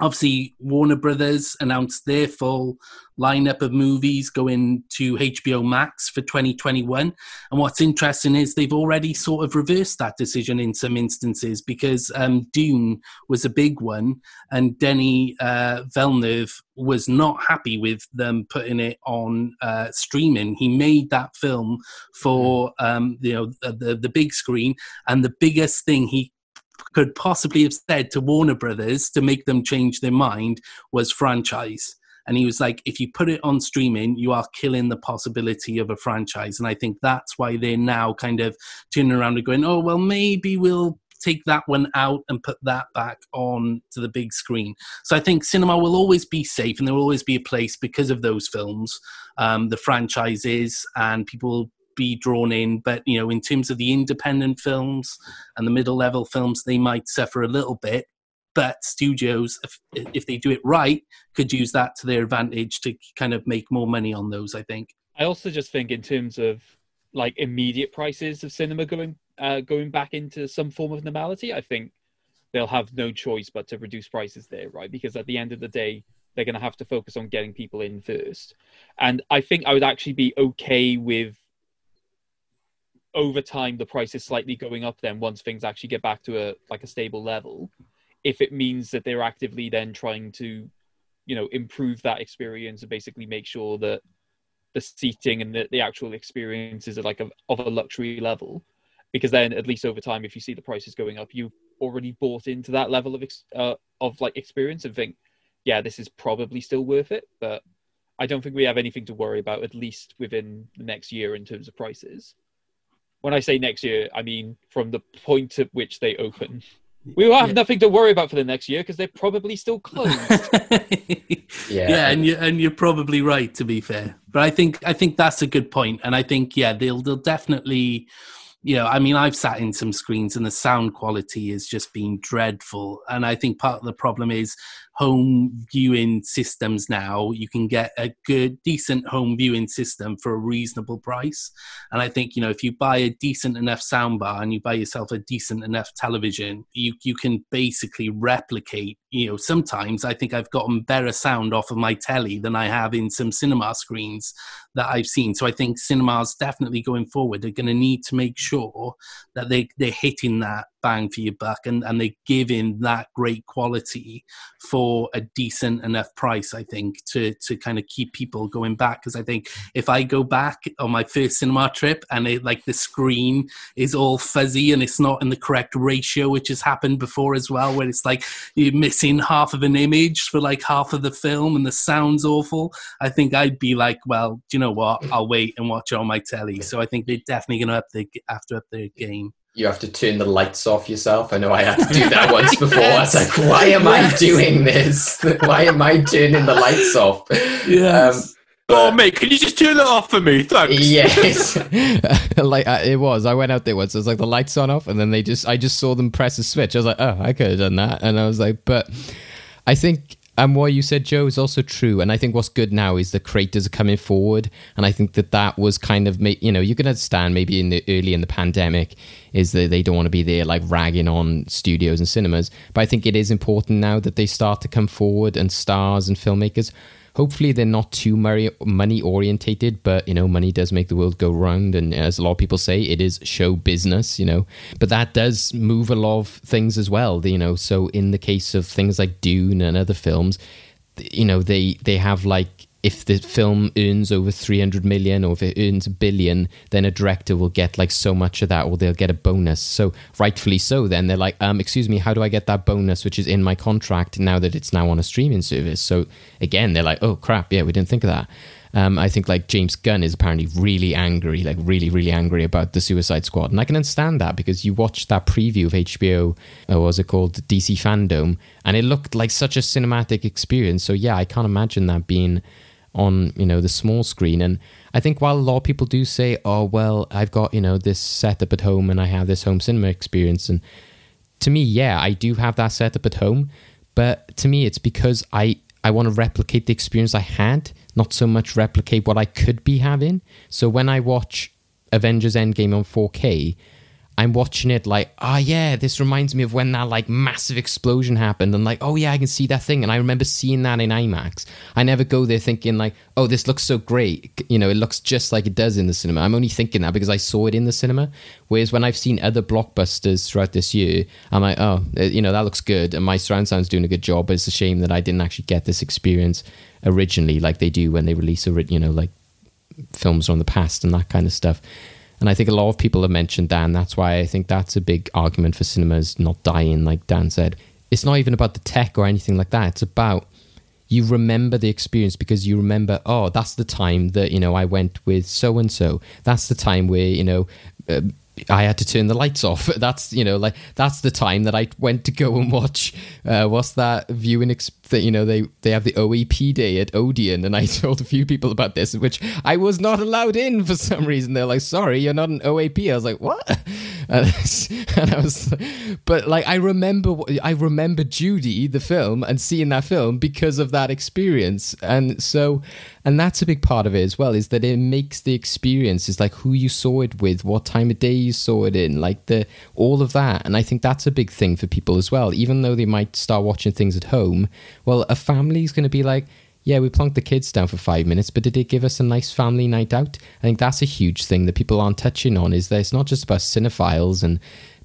obviously Warner Brothers announced their full lineup of movies going to HBO Max for 2021. And what's interesting is they've already sort of reversed that decision in some instances because um, Dune was a big one, and Denis uh, Villeneuve was not happy with them putting it on uh, streaming. He made that film for um, you know the, the big screen, and the biggest thing he could possibly have said to Warner Brothers to make them change their mind was franchise. And he was like, if you put it on streaming, you are killing the possibility of a franchise. And I think that's why they're now kind of turning around and going, oh, well, maybe we'll take that one out and put that back on to the big screen. So I think cinema will always be safe and there will always be a place because of those films, um, the franchises, and people be drawn in. But you know, in terms of the independent films and the middle level films, they might suffer a little bit. But studios, if, if they do it right, could use that to their advantage to kind of make more money on those. I think. I also just think in terms of like immediate prices of cinema going uh, going back into some form of normality, I think they'll have no choice but to reduce prices there, right? Because at the end of the day, they're going to have to focus on getting people in first. And I think I would actually be okay with over time the price is slightly going up then once things actually get back to a like a stable level. If it means that they're actively then trying to you know improve that experience and basically make sure that the seating and the, the actual experience is like a, of a luxury level because then at least over time if you see the prices going up you've already bought into that level of ex- uh, of like experience and think yeah this is probably still worth it. But i don't think we have anything to worry about at least within the next year in terms of prices when I say next year, I mean from the point at which they open. We will have yeah. nothing to worry about for the next year because they're probably still closed. yeah, yeah, and you and you're probably right to be fair. But I think I think that's a good point, and I think yeah, they'll they'll definitely you know, I mean, I've sat in some screens and the sound quality has just been dreadful. And I think part of the problem is home viewing systems now. You can get a good, decent home viewing system for a reasonable price. And I think, you know, if you buy a decent enough soundbar and you buy yourself a decent enough television, you, you can basically replicate, you know, sometimes I think I've gotten better sound off of my telly than I have in some cinema screens that I've seen. So I think cinemas definitely going forward are going to need to make sure that they, they're hitting that bang for your buck and, and they're giving that great quality for a decent enough price, I think, to, to kind of keep people going back. Because I think if I go back on my first cinema trip and it, like the screen is all fuzzy and it's not in the correct ratio, which has happened before as well, where it's like you're missing half of an image for like half of the film and the sound's awful, I think I'd be like, well, do you know what? I'll wait and watch it on my telly. So I think they're definitely going to up the, have to up their game you have to turn the lights off yourself. I know I had to do that once before. I was like, why am I doing this? why am I turning the lights off? Yes. Um, oh, mate, can you just turn that off for me? Thanks. Yes. like uh, it was. I went out there once. It was like the lights on off, and then they just. I just saw them press a switch. I was like, oh, I could have done that. And I was like, but I think and what you said, Joe, is also true. And I think what's good now is the creators are coming forward, and I think that that was kind of, you know, you can understand maybe in the early in the pandemic is that they don't want to be there like ragging on studios and cinemas. But I think it is important now that they start to come forward and stars and filmmakers hopefully they're not too money orientated but you know money does make the world go round. And as a lot of people say it is show business you know. But that does move a lot of things as well you know. So in the case of things like dune and other films you know they they have like if the film earns over 300 million or if it earns a billion, then a director will get like so much of that or they'll get a bonus. So rightfully so, then they're like, um, excuse me, how do I get that bonus, which is in my contract now that it's now on a streaming service? So again, they're like, oh crap, yeah, we didn't think of that. Um, I think like James Gunn is apparently really angry, like really, really angry about the Suicide Squad, and I can understand that because you watched that preview of HBO, or was it called DC Fandom, and it looked like such a cinematic experience. So yeah, I can't imagine that being on you know the small screen. And i think while a lot of people do say oh well i've got you know this setup at home and i have this home cinema experience and to me yeah i do have that setup at home. But to me it's because i i want to replicate the experience i had not so much replicate what i could be having. So when i watch avengers endgame on 4k I'm watching it like, oh yeah, this reminds me of when that like massive explosion happened, and like, oh yeah, I can see that thing, and I remember seeing that in IMAX. I never go there thinking like, oh, this looks so great, you know, it looks just like it does in the cinema. I'm only thinking that because I saw it in the cinema. Whereas when I've seen other blockbusters throughout this year, I'm like, oh, uh, you know, that looks good, and my surround sound's doing a good job. But it's a shame that I didn't actually get this experience originally, like they do when they release a, you know, like films from the past and that kind of stuff. And I think a lot of people have mentioned Dan. That's why I think that's a big argument for cinemas not dying, like Dan said. It's not even about the tech or anything like that. It's about you remember the experience because you remember, oh, that's the time that, you know, I went with so and so. That's the time where, you know, uh, I had to turn the lights off. That's you know like that's the time that I went to go and watch. Uh, what's that viewing? Exp- that you know they they have the OAP day at Odeon, and I told a few people about this, which I was not allowed in for some reason. They're like, "Sorry, you're not an OAP." I was like, "What?" And, and I was, but like I remember I remember Judy the film and seeing that film because of that experience, and so and that's a big part of it as well is that it makes the experience is like who you saw it with what time of day you saw it in like the all of that and i think that's a big thing for people as well even though they might start watching things at home well a family's going to be like yeah, we plonked the kids down for five minutes, but did it give us a nice family night out? I think that's a huge thing that people aren't touching on. Is that it's not just about cinephiles and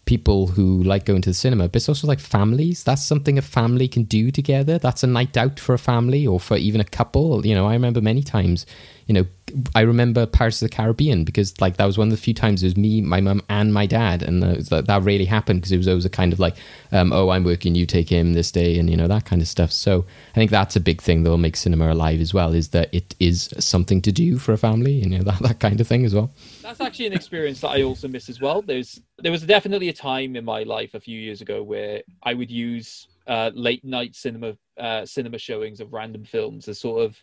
people who like going to the cinema, but it's also like families. That's something a family can do together. That's a night out for a family or for even a couple. You know, I remember many times you know, I remember Pirates of the Caribbean because like that was one of the few times it was me, my mum, and my dad, and that, that really happened because it was always a kind of like, um, oh, I'm working, you take him this day, and you know that kind of stuff. So I think that's a big thing that will make cinema alive as well is that it is something to do for a family, you know that that kind of thing as well. That's actually an experience that I also miss as well. There's there was definitely a time in my life a few years ago where I would use uh, late night cinema uh, cinema showings of random films as sort of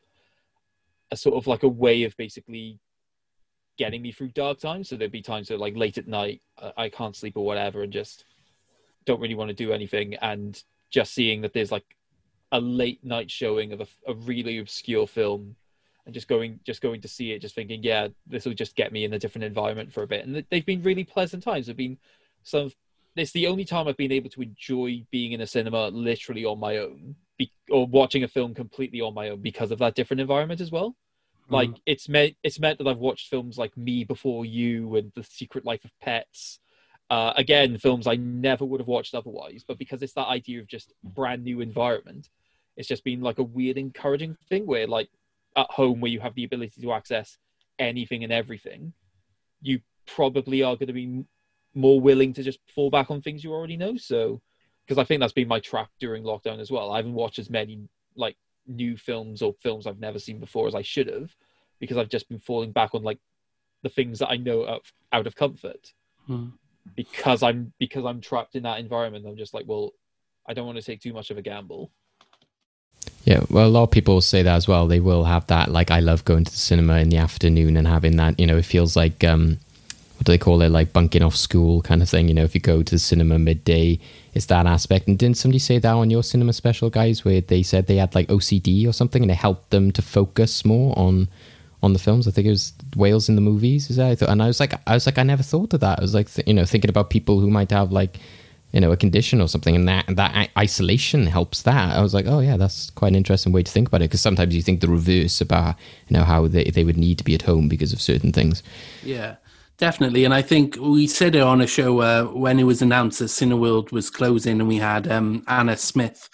a sort of like a way of basically getting me through dark times. So there'd be times that like late at night, uh, I can't sleep or whatever, and just don't really want to do anything. And just seeing that there's like a late night showing of a, a really obscure film, and just going just going to see it, just thinking, yeah, this will just get me in a different environment for a bit. And they've been really pleasant times. They've been some. It's the only time I've been able to enjoy being in a cinema literally on my own, be, or watching a film completely on my own because of that different environment as well. Like it's meant it's meant that I've watched films like Me Before You and The Secret Life of Pets. Uh, again, films I never would have watched otherwise, but because it's that idea of just brand new environment, it's just been like a weird, encouraging thing where, like, at home where you have the ability to access anything and everything, you probably are going to be more willing to just fall back on things you already know. So, because I think that's been my trap during lockdown as well. I haven't watched as many like new films or films I've never seen before as I should have, because I've just been falling back on like the things that I know of, out of comfort. Hmm. Because I'm because I'm trapped in that environment. I'm just like, well, I don't want to take too much of a gamble. Yeah, well, a lot of people say that as well. They will have that, like, I love going to the cinema in the afternoon and having that, you know, it feels like, um, what do they call it, like bunking off school kind of thing. You know, if you go to the cinema midday, it's that aspect. And didn't somebody say that on your cinema special, guys, where they said they had like OCD or something and it helped them to focus more on on the films? I think it was Wales in the movies. Is that? I thought, and I was like, I was like, I never thought of that. I was like, th- you know, thinking about people who might have like you know a condition or something and that that isolation helps that i was like oh yeah that's quite an interesting way to think about it because sometimes you think the reverse about you know how they, they would need to be at home because of certain things Yeah, definitely. And I think we said it on a show uh, when it was announced that Cineworld was closing, and we had um, Anna Smith,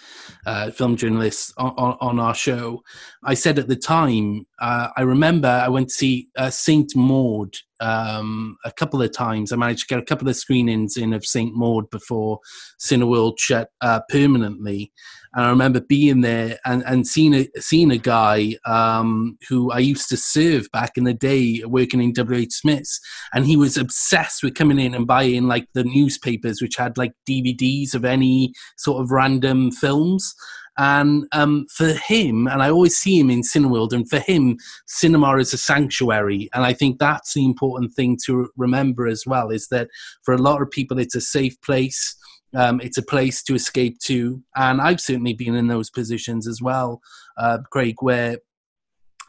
uh, film journalist, on, on, our show. I said at the time, uh, I remember I went to see uh, Saint Maud um, a couple of times. I managed to get a couple of screenings in of Saint Maud before Cineworld shut uh, permanently. And I remember being there and, and seeing a seeing a guy um, who I used to serve back in the day working in WH Smith's, and he was obsessed with coming in and buying like the newspapers which had like DVDs of any sort of random films. And um, for him, and I always see him in Cineworld, and for him, cinema is a sanctuary. And I think that's the important thing to remember as well is that for a lot of people, it's a safe place. Um, it's a place to escape to. And I've certainly been in those positions as well, uh, Craig, where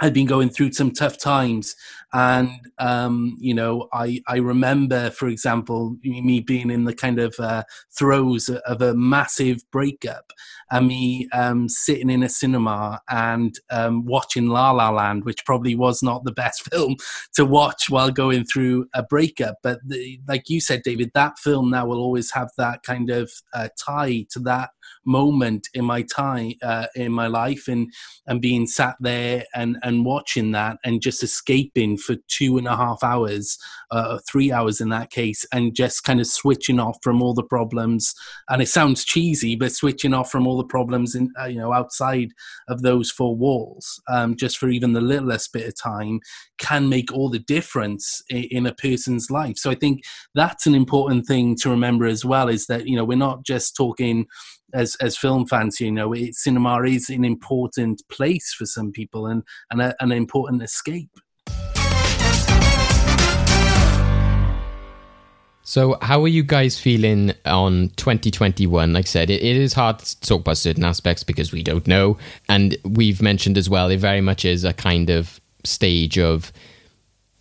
I'd been going through some tough times, and um, you know, I I remember, for example, me being in the kind of uh, throes of a massive breakup, and me um, sitting in a cinema and um, watching La La Land, which probably was not the best film to watch while going through a breakup. But the, like you said, David, that film now will always have that kind of uh, tie to that moment in my time uh, in my life and and being sat there and and watching that and just escaping for two and a half hours uh, three hours in that case and just kind of switching off from all the problems. And it sounds cheesy but switching off from all the problems in uh, you know outside of those four walls um, just for even the littlest bit of time can make all the difference in, in a person's life. So i think that's an important thing to remember as well is that you know we're not just talking as as film fans, you know, it, cinema is an important place for some people and and a, an important escape. So, how are you guys feeling on 2021? Like I said, it, it is hard to talk about certain aspects because we don't know. And we've mentioned as well, it very much is a kind of stage of,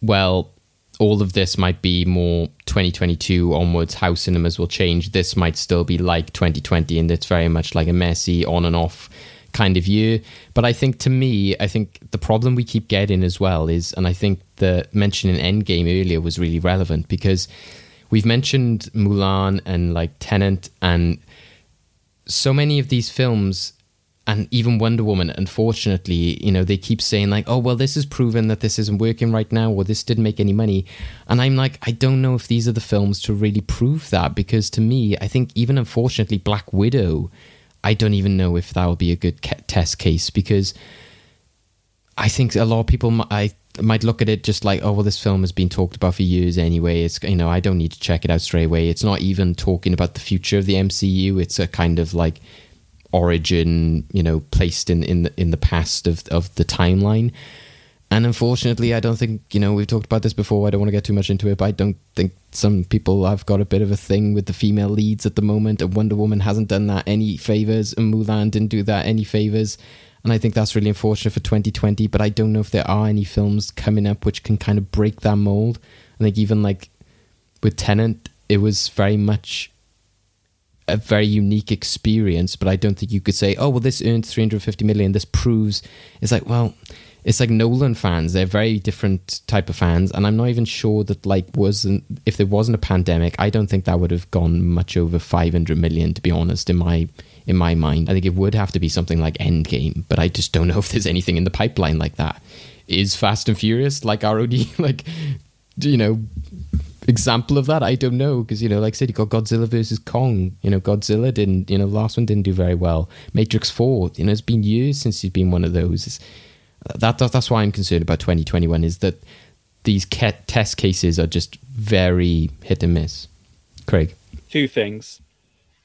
well, all of this might be more 2022 onwards, how cinemas will change. This might still be like 2020, and it's very much like a messy on and off kind of year. But I think to me, I think the problem we keep getting as well is, and I think the mention in Endgame earlier was really relevant because we've mentioned Mulan and like Tenet and so many of these films and even Wonder Woman, unfortunately, you know, they keep saying like, "Oh, well, this is proven that this isn't working right now, or this didn't make any money," and I'm like, I don't know if these are the films to really prove that because to me, I think even unfortunately, Black Widow, I don't even know if that will be a good ca- test case because I think a lot of people might look at it just like, oh well, this film has been talked about for years anyway. It's you know I don't need to check it out straight away. It's not even talking about the future of the MCU. It's a kind of like origin, you know, placed in in the, in the past of of the timeline. And unfortunately, I don't think, you know, we've talked about this before. I don't want to get too much into it, but I don't think some people have got a bit of a thing with the female leads at the moment. And Wonder Woman hasn't done that any favors, and Mulan didn't do that any favors. And I think that's really unfortunate for 2020. But I don't know if there are any films coming up which can kind of break that mold. I think even like with Tenet, it was very much a very unique experience, but I don't think you could say, oh, well, this earned 350 million. This proves it's like, well, it's like Nolan fans. They're very different type of fans, and I'm not even sure that like wasn't if there wasn't a pandemic, I don't think that would have gone much over 500 million. To be honest, in my in my mind, I think it would have to be something like Endgame, but I just don't know if there's anything in the pipeline like that. Is Fast and Furious like ROD like you know example of that? I don't know because you know, like I said, you got Godzilla versus Kong. You know, Godzilla didn't. You know, last one didn't do very well. Matrix Four. You know, it's been years since he's been one of those. It's, that, that that's why I'm concerned about 2021 is that these test cases are just very hit and miss. Craig, Two things.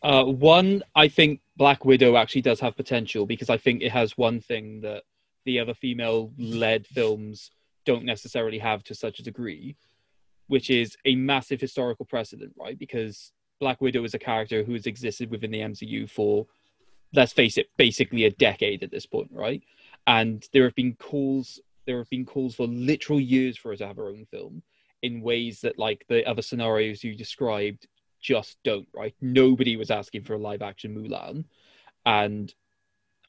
Uh, one, I think Black Widow actually does have potential because I think it has one thing that the other female-led films don't necessarily have to such a degree, which is a massive historical precedent, right? Because Black Widow is a character who has existed within the MCU for, let's face it, basically a decade at this point, right? And there have been calls, there have been calls for literal years for her to have her own film in ways that, like the other scenarios you described, just don't, right? Nobody was asking for a live action Mulan. And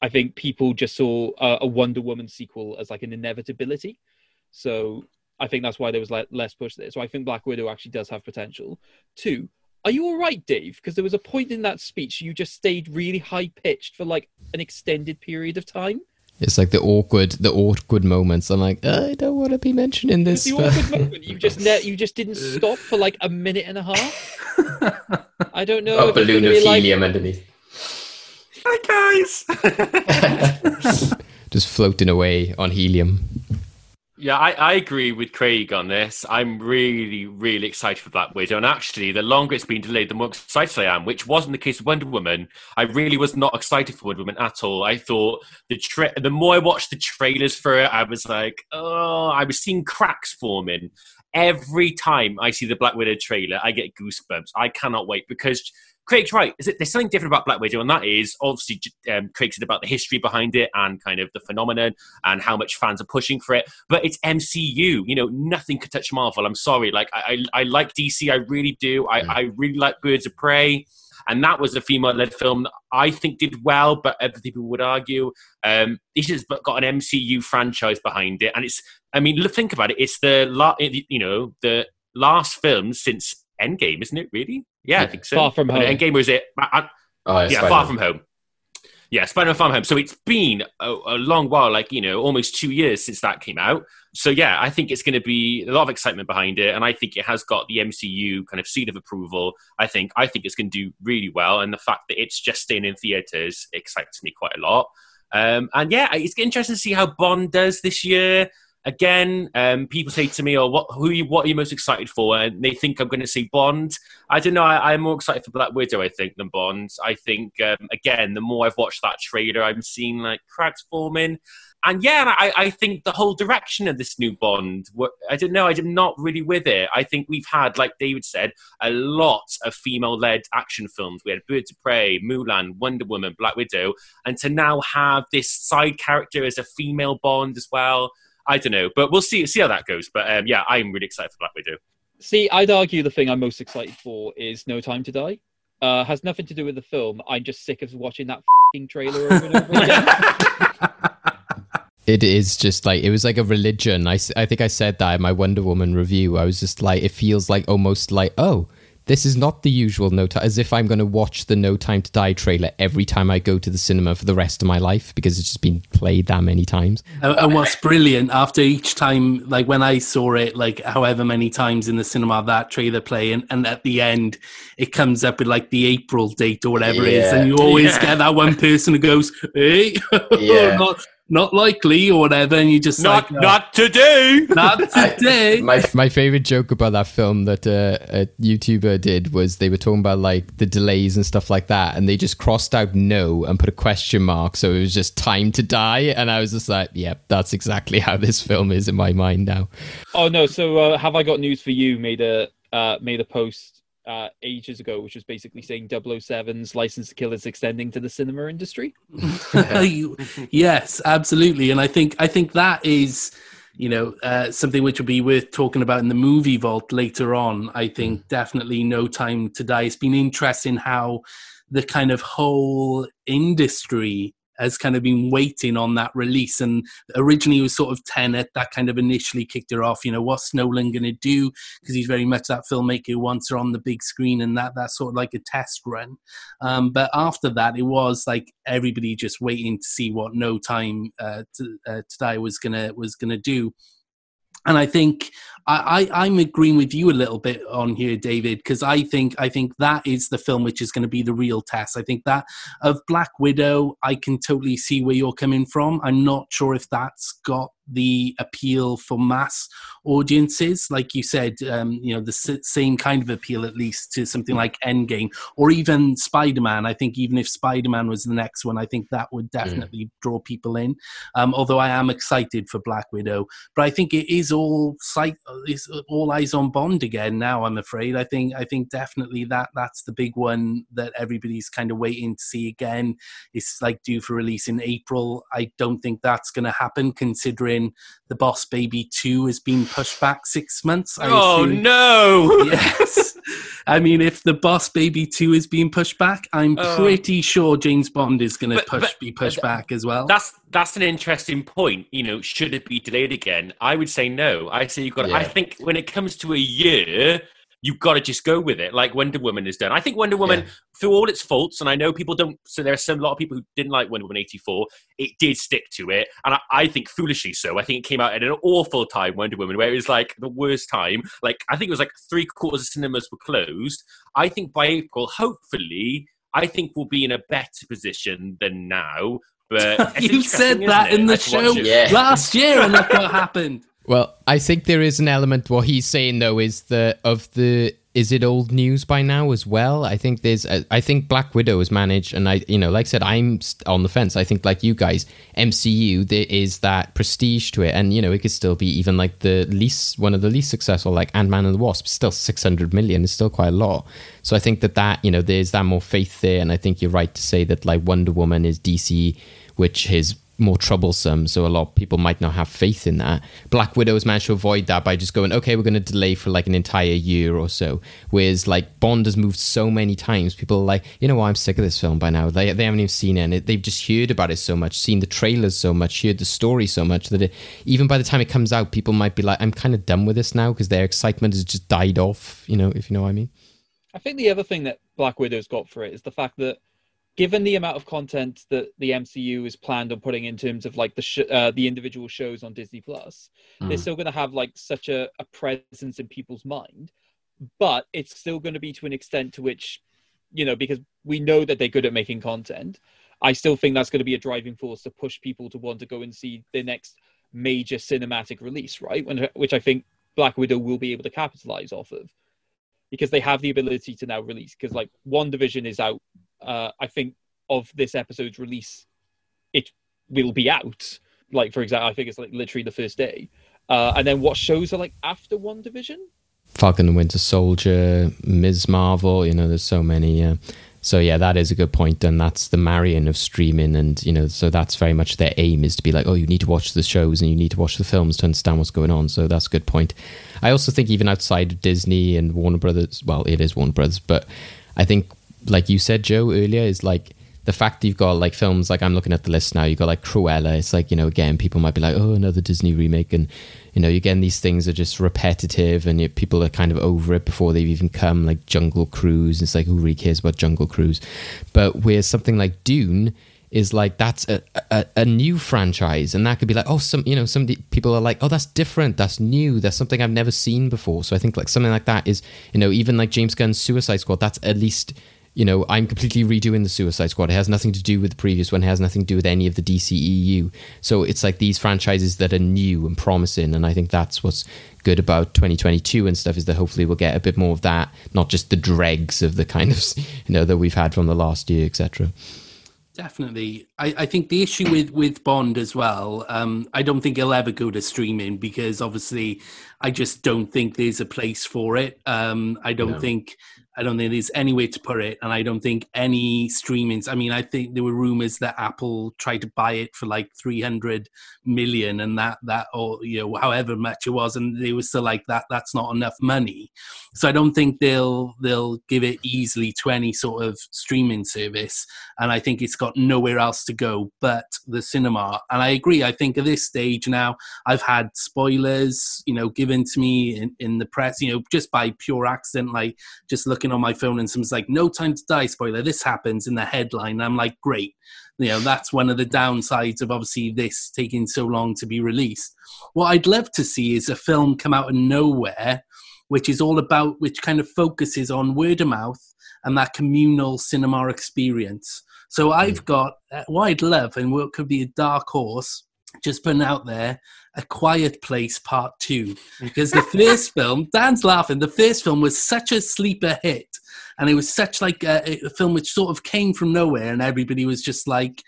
I think people just saw a, a Wonder Woman sequel as like an inevitability. So I think that's why there was like less push there. So I think Black Widow actually does have potential. Two, are you all right, Dave? Because there was a point in that speech you just stayed really high pitched for like an extended period of time. it's like the awkward, the awkward moments. I'm like, I don't want to be mentioning this. the but- awkward moment. You just ne- you just didn't stop for like a minute and a half. I don't know. A if it's balloon of be like- helium underneath. Hi guys. just floating away on helium. Yeah, I, I agree with Craig on this. I'm really, really excited for Black Widow. And actually, the longer it's been delayed, the more excited I am, which wasn't the case with Wonder Woman. I really was not excited for Wonder Woman at all. I thought the tra- the more I watched the trailers for it, I was like, oh, I was seeing cracks forming. Every time I see the Black Widow trailer, I get goosebumps. I cannot wait because Craig's right. Is it, there's something different about Black Widow, and that is obviously um, Craig said about the history behind it and kind of the phenomenon and how much fans are pushing for it. But it's MCU. You know, nothing could touch Marvel. I'm sorry. Like I, I, I like DC. I really do. I, I really like Birds of Prey. And that was a female-led film that I think did well, but other people would argue um, this has got an MCU franchise behind it, and it's. I mean, think about it. It's the la- you know the last film since Endgame, isn't it? Really? Yeah, I think so. Far From I mean, Home. Endgame was it? I, I, Oh, yeah, Spider-Man. Far From Home. Yeah, Spider-Man Far From Home. So it's been a, a long while, like you know, almost two years since that came out. So yeah, I think it's going to be a lot of excitement behind it, and I think it has got the MCU kind of seed of approval. I think I think it's going to do really well, and the fact that it's just staying in theaters excites me quite a lot. Um, and yeah, it's interesting to see how Bond does this year. Again, um, people say to me, "Oh, what who what are you most excited for?" And they think I'm going to see Bond. I don't know. I, I'm more excited for Black Widow, I think, than Bond. I think um, again, the more I've watched that trailer, I'm seeing like cracks forming. And yeah, I, I think the whole direction of this new Bond, I don't know, I'm not really with it. I think we've had, like David said, a lot of female led action films. We had Birds of Prey, Mulan, Wonder Woman, Black Widow, and to now have this side character as a female Bond as well. I don't know, but we'll see see how that goes. But um, yeah, I'm really excited for Black Widow. See, I'd argue the thing I'm most excited for is No Time to Die. Uh, has nothing to do with the film. I'm just sick of watching that fing trailer over and over again. It is just like it was like a religion. I, I think I said that in my Wonder Woman review. I was just like, it feels like almost like, oh, this is not the usual No Time, as if I'm going to watch the No Time to Die trailer every time I go to the cinema for the rest of my life because it's just been played that many times. And, and what's brilliant after each time, like when I saw it, like however many times in the cinema that trailer play, and, and at the end it comes up with like the April date or whatever it is, and you always Yeah. get that one person who goes, "Hey, eh? Yeah. not, not likely or whatever, and you just Not, like, not today. not I- today. my My favorite joke about that film that uh, a YouTuber did was they were talking about like the delays and stuff like that, and they just crossed out no and put a question mark, so it was just time to die. And I was just like, yep, that's exactly how this film is in my mind now. Oh no! So uh, have I got news for you? Made a uh, made a post uh, ages ago, which was basically saying 007's license to kill is extending to the cinema industry. You- yes, absolutely, and I think I think that is, you know, uh, something which will be worth talking about in the movie vault later on. I think definitely No Time to Die. It's been interesting how the kind of whole industry has kind of been waiting on that release. And originally it was sort of Tenet that kind of initially kicked her off. You know, what's Nolan going to do? Because he's very much that filmmaker who wants her on the big screen, and that that's sort of like a test run. Um, but after that, it was like everybody just waiting to see what No Time uh, to, uh, to Die was gonna was gonna do. And I think I, I, I'm agreeing with you a little bit on here, David, because I think I think that is the film which is going to be the real test. I think that of Black Widow, I can totally see where you're coming from. I'm not sure if that's got the appeal for mass audiences, like you said, um, you know, the s- same kind of appeal at least to something like Endgame or even Spider Man. I think even if Spider Man was the next one, I think that would definitely draw people in. Um, although I am excited for Black Widow, but I think it is all sight, is all eyes on Bond again now. I'm afraid. I think I think definitely that that's the big one that everybody's kind of waiting to see again. It's like due for release in April. I don't think that's going to happen considering the Boss Baby 2 has been pushed back six months. I Oh assume. no! yes. I mean, if the Boss Baby 2 is being pushed back, I'm Oh. pretty sure James Bond is going to push be pushed but- back as well. That's that's an interesting point. You know, should it be delayed again? I would say no. I say you've got. I think when it comes to a year, you've got to just go with it, like Wonder Woman has done. I think Wonder Woman, Yeah. through all its faults, and I know people don't. So there are some a lot of people who didn't like Wonder Woman eighty four. It did stick to it, and I, I think foolishly so. I think it came out at an awful time, Wonder Woman, where it was like the worst time. Like I think it was like three quarters of cinemas were closed. I think by April, hopefully. I think we'll be in a better position than now. But you said that in it? the show. Yeah. last year, and look what happened. Well, I think there is an element. What he's saying though is the of the is it old news by now as well? I think there's. A, I think Black Widow is managed, and I, you know, like I said, I'm on the fence. I think like you guys, MCU, there is that prestige to it, and you know, it could still be even like the least one of the least successful, like Ant Man and the Wasp. Still, six hundred million is still quite a lot. So I think that that you know, there's that more faith there, and I think you're right to say that like Wonder Woman is DC, which is more troublesome, so a lot of people might not have faith in that. Black Widow has managed to avoid that by just going, okay, we're going to delay for like an entire year or so. Whereas like Bond has moved so many times, people are like, you know what, I'm sick of this film by now. They, they haven't even seen it, and it, they've just heard about it so much, seen the trailers so much, heard the story so much that it, even by the time it comes out, people might be like, I'm kind of done with this now because their excitement has just died off. You know, if you know what I mean. I think the other thing that Black Widow's got for it is the fact that, given the amount of content that the MCU is planned on putting in terms of like the sh- uh, the individual shows on Disney Plus, they're Mm. still going to have like such a, a presence in people's mind, but it's still going to be to an extent to which, you know, because we know that they're good at making content. I still think that's going to be a driving force to push people to want to go and see their next major cinematic release, right? When, which I think Black Widow will be able to capitalize off of because they have the ability to now release. Because like WandaVision is out, uh, I think of this episode's release, it will be out. Like for example, I think it's like literally the first day. Uh, and then what shows are like after WandaVision? Falcon and Winter Soldier, Ms. Marvel, you know, there's so many. Uh, so yeah, that is a good point, and that's the marrying of streaming, and you know, so that's very much their aim is to be like, oh, you need to watch the shows and you need to watch the films to understand what's going on. So that's a good point. I also think even outside of Disney and Warner Brothers, well, it is Warner Brothers, but I think, like you said, Joe earlier, is like the fact that you've got like films like I'm looking at the list now, you've got like Cruella. It's like, you know, again, people might be like, oh, another Disney remake. And, you know, again, these things are just repetitive and you, people are kind of over it before they've even come, like Jungle Cruise. It's like, who really cares about Jungle Cruise? But where something like Dune is like, that's a, a, a new franchise. And that could be like, oh, some, you know, some people are like, oh, that's different. That's new. That's something I've never seen before. So I think like something like that is, you know, even like James Gunn's Suicide Squad, that's at least you know, I'm completely redoing the Suicide Squad. It has nothing to do with the previous one. It has nothing to do with any of the DCEU. So it's like these franchises that are new and promising, and I think that's what's good about 2022 and stuff is that hopefully we'll get a bit more of that, not just the dregs of the kind of you know that we've had from the last year, etc. Definitely, I, I think the issue with with Bond as well. Um, I don't think it'll ever go to streaming because obviously, I just don't think there's a place for it. Um, I don't No. think I don't think there's any way to put it, and I don't think any streamings. I mean, I think there were rumors that Apple tried to buy it for like 300 million, and that that or you know however much it was, and they were still like that. That's not enough money. So I don't think they'll they'll give it easily to any sort of streaming service, and I think it's got nowhere else to go but the cinema. And I agree. I think at this stage now, I've had spoilers, you know, given to me in, in the press, you know, just by pure accident, like just looking on my phone and someone's like, "No time to die," spoiler. This happens in the headline. I'm like, great. You know, that's one of the downsides of obviously this taking so long to be released. What I'd love to see is a film come out of nowhere, which is all about, which kind of focuses on word of mouth and that communal cinema experience. So I've got uh, what I'd love, and what could be a dark horse, just putting out there, a Quiet Place Part Two, because the first film, Dan's laughing. The first film was such a sleeper hit, and it was such like a, a film which sort of came from nowhere, and everybody was just like.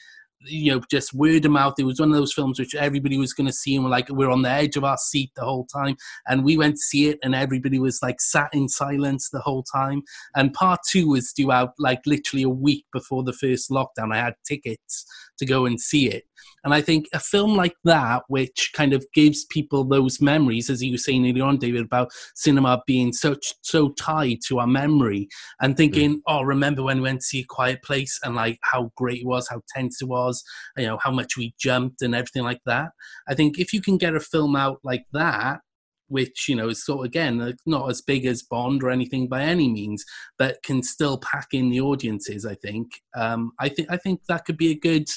You know, just word of mouth. It was one of those films which everybody was going to see, and we're like, we're on the edge of our seat the whole time. And we went to see it, and everybody was like sat in silence the whole time and part two was due out like literally a week before the first lockdown. I had tickets to go and see it. And I think a film like that, which kind of gives people those memories, as you were saying earlier on, David, about cinema being such so tied to our memory and thinking, oh, remember when we went to see a quiet place and like how great it was, how tense it was, you know, how much we jumped and everything like that. I think if you can get a film out like that, which you know is sort of again not as big as Bond or anything by any means, but can still pack in the audiences. I think. Um, I think. I think that could be a good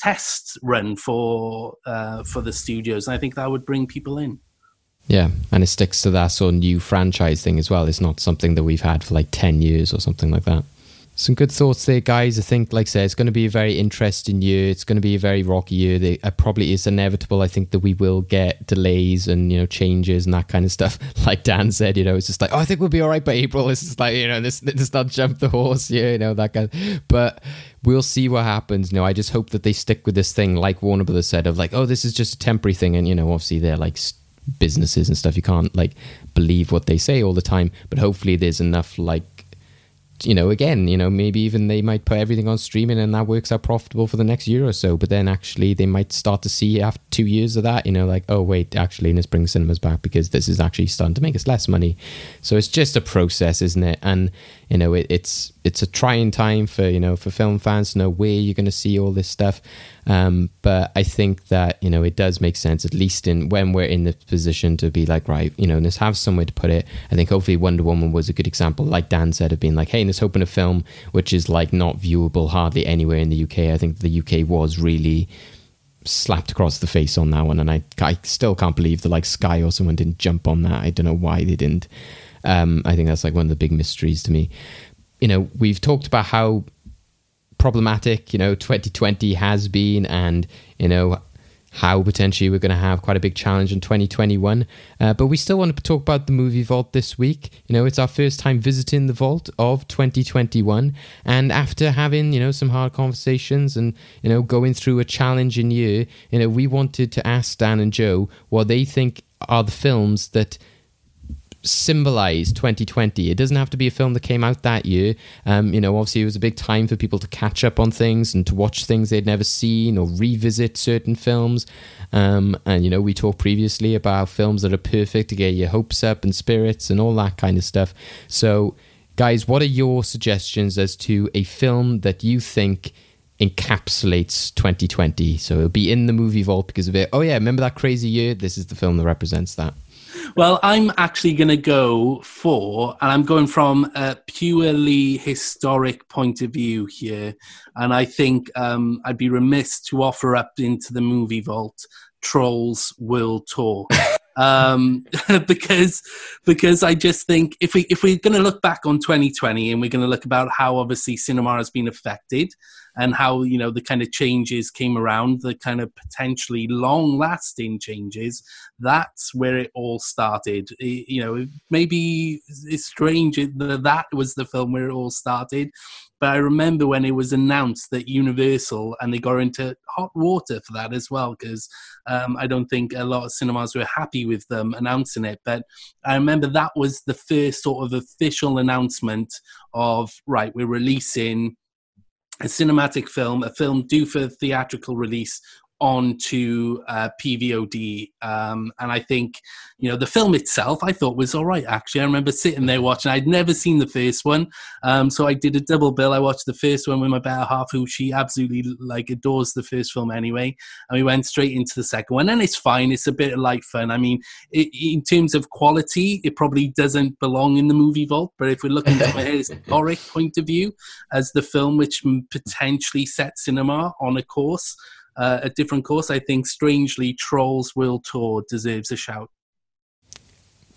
test run for uh, for the studios. And I think that would bring people in. Yeah, and it sticks to that sort of new franchise thing as well. It's not something that we've had for like 10 years or something like that. Some good thoughts there, guys. I think, like I said, it's going to be a very interesting year. It's going to be a very rocky year. They, uh, probably is inevitable. I think that we will get delays and, you know, changes and that kind of stuff. Like Dan said, you know, it's just like, oh, I think we'll be all right by April. It's just like, you know, this, this not jump the horse, yeah, you know, that kind of, but we'll see what happens. You know, I just hope that they stick with this thing, like Warner Brothers said, of like, oh, this is just a temporary thing. And, you know, obviously they're like businesses and stuff. You can't like believe what they say all the time, but hopefully there's enough like you know, again, you know, maybe even they might put everything on streaming and that works out profitable for the next year or so. But then actually they might start to see after two years of that, you know, like, oh, wait, actually, let's bring cinemas back because this is actually starting to make us less money. So it's just a process, isn't it? And, you know, it, it's it's a trying time for, you know, for film fans to know where you're going to see all this stuff. Um, but I think that, you know, it does make sense, at least in when we're in the position to be like, right, you know, let's have somewhere to put it. I think hopefully Wonder Woman was a good example, like Dan said, of being like, hey, let's open a film which is like not viewable hardly anywhere in the UK. I think the UK was really slapped across the face on that one. And I, I still can't believe that like Sky or someone didn't jump on that. I don't know why they didn't. Um, I think that's like one of the big mysteries to me. You know, we've talked about how problematic, you know, 2020 has been and, you know, how potentially we're going to have quite a big challenge in 2021. Uh, but we still want to talk about the movie vault this week. You know, it's our first time visiting the vault of 2021. And after having, you know, some hard conversations and, you know, going through a challenging year, you know, we wanted to ask Dan and Joe what they think are the films that symbolize 2020. It doesn't have to be a film that came out that year. Um, you know, obviously it was a big time for people to catch up on things and to watch things they'd never seen or revisit certain films. Um, and you know, we talked previously about films that are perfect to get your hopes up and spirits and all that kind of stuff. So, guys, what are your suggestions as to a film that you think? encapsulates 2020 so it'll be in the movie vault because of it oh yeah remember that crazy year this is the film that represents that Well, I'm actually going to go for, and I'm going from a purely historic point of view here. And I think um, I'd be remiss to offer up into the movie vault Trolls World Tour. um, because because I just think if we if we're going to look back on 2020 and we're going to look about how obviously cinema has been affected and how you know the kind of changes came around, the kind of potentially long lasting changes, that's where it all started. It- you know, maybe it's strange that that was the film where it all started. But I remember when it was announced that Universal and they got into hot water for that as well, because um, I don't think a lot of cinemas were happy with them announcing it. But I remember that was the first sort of official announcement of right, we're releasing a cinematic film, a film due for theatrical release onto uh, PVOD. Um, and I think, you know, the film itself I thought was all right, actually. I remember sitting there watching, I'd never seen the first one. Um, so I did a double bill. I watched the first one with my better half, who she absolutely like adores the first film anyway. And we went straight into the second one. And it's fine. It's a bit of light fun. I mean, it, in terms of quality, it probably doesn't belong in the movie vault. But if we're looking from a historic point of view, as the film which potentially set cinema on a course, uh, a different course, I think strangely Trolls World Tour deserves a shout.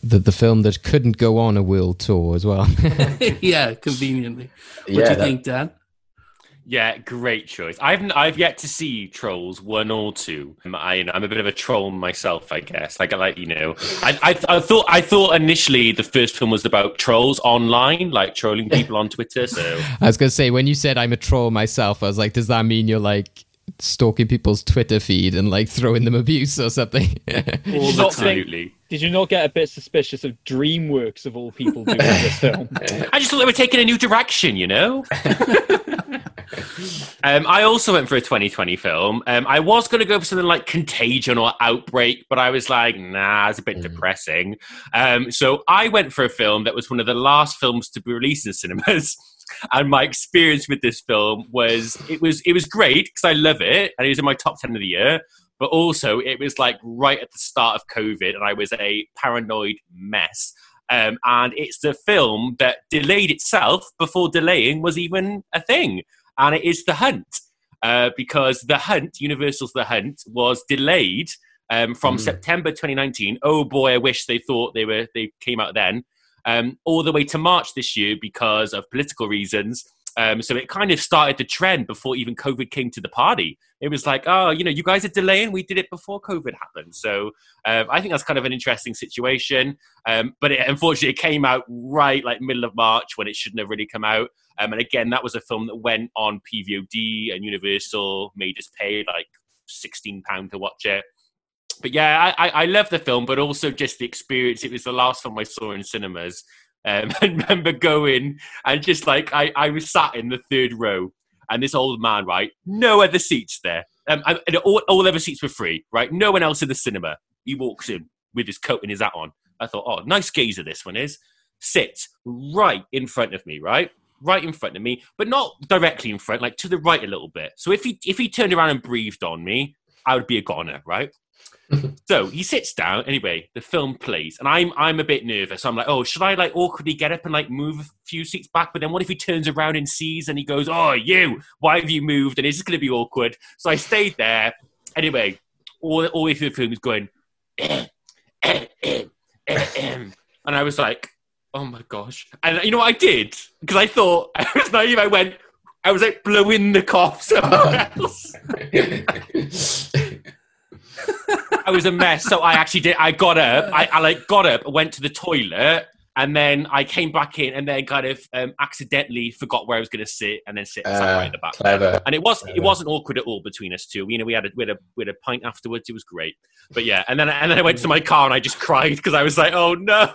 The the film that couldn't go on a world tour as well. yeah, conveniently. What Yeah, do you that- think, Dan? Yeah, great choice. I've I've yet to see Trolls one or two. I, you know, I'm a bit of a troll myself, I guess. Like, I like you know, I, I I thought I thought initially the first film was about trolls online, like trolling people on Twitter. So I was gonna say when you said I'm a troll myself, I was like, does that mean you're like stalking people's Twitter feed and like throwing them abuse or something? All the time. absolutely. Did you not get a bit suspicious of DreamWorks of all people doing this film? I just thought they were taking a new direction, you know. um, I also went for a 2020 film. Um, I was going to go for something like Contagion or Outbreak, but I was like, nah, it's a bit depressing. Um, so I went for a film that was one of the last films to be released in cinemas. And my experience with this film was it was it was great because I love it and it was in my top ten of the year. But also it was like right at the start of COVID and I was a paranoid mess. Um, and it's the film that delayed itself before delaying was even a thing. And it is The Hunt. Uh, because The Hunt, Universal's The Hunt, was delayed um, from Mm. September 2019. Oh boy, I wish they thought they were they came out then. Um, all the way to March this year because of political reasons. Um, so it kind of started the trend before even COVID came to the party. It was like, oh, you know, you guys are delaying. We did it before COVID happened. So um, I think that's kind of an interesting situation. Um, but it, unfortunately, it came out right like middle of March when it shouldn't have really come out. Um, and again, that was a film that went on PVOD and Universal made us pay like sixteen pound to watch it. But yeah, I, I, love the film, but also just the experience. It was the last film I saw in cinemas. Um, I remember going and just like I, I was sat in the third row, and this old man, right, no other seats there. Um, and all, all other seats were free, right? No one else in the cinema. He walks in with his coat and his hat on. I thought, oh, nice gazer this one is. Sits right in front of me, right? Right in front of me, but not directly in front, like to the right a little bit. So if he if he turned around and breathed on me, I would be a goner, right? so he sits down. Anyway, the film plays, and I'm I'm a bit nervous. so I'm like, oh, should I like awkwardly get up and like move a few seats back? But then what if he turns around and sees and he goes, oh, you, why have you moved? And it's just going to be awkward. So I stayed there. Anyway, all all the way through the film was going, and I was like, oh my gosh. And you know what I did? Because I thought I was naive. I went. I was like blowing the cough somewhere else. I was a mess. So I actually did. I got up. I, I like got up, went to the toilet, and then I came back in, and then kind of um, accidentally forgot where I was going to sit, and then sit sat right Uh, at the back. clever. And it was it wasn't awkward at all between us two. You know, we had a we had a, we had a pint afterwards. It was great. But yeah, and then and then I went to my car and I just cried because I was like, oh no.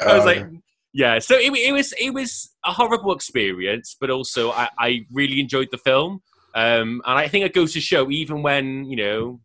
I was Oh, like, yeah. So it, it was it was a horrible experience, but also I, I really enjoyed the film. Um, and I think it goes to show, even when you know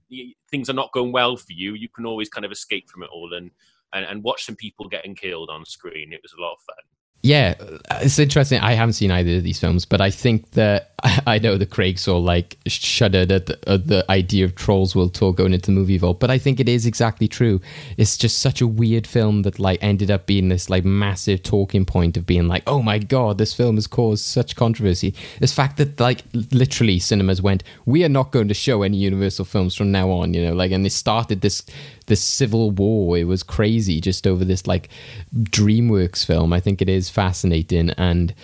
things are not going well for you, you can always kind of escape from it all and, and and watch some people getting killed on screen. It was a lot of fun. Yeah, it's interesting. I haven't seen either of these films, but I think that I, know the Craig's all like shuddered at the, at the idea of Trolls World Tour going into the movie vault, but I think it is exactly true. It's just such a weird film that like ended up being this like massive talking point of being like, oh my god, this film has caused such controversy. This fact that like literally cinemas went, we are not going to show any Universal films from now on, you know, like, and they started this this civil war. It was crazy just over this like DreamWorks film. I think it is fascinating and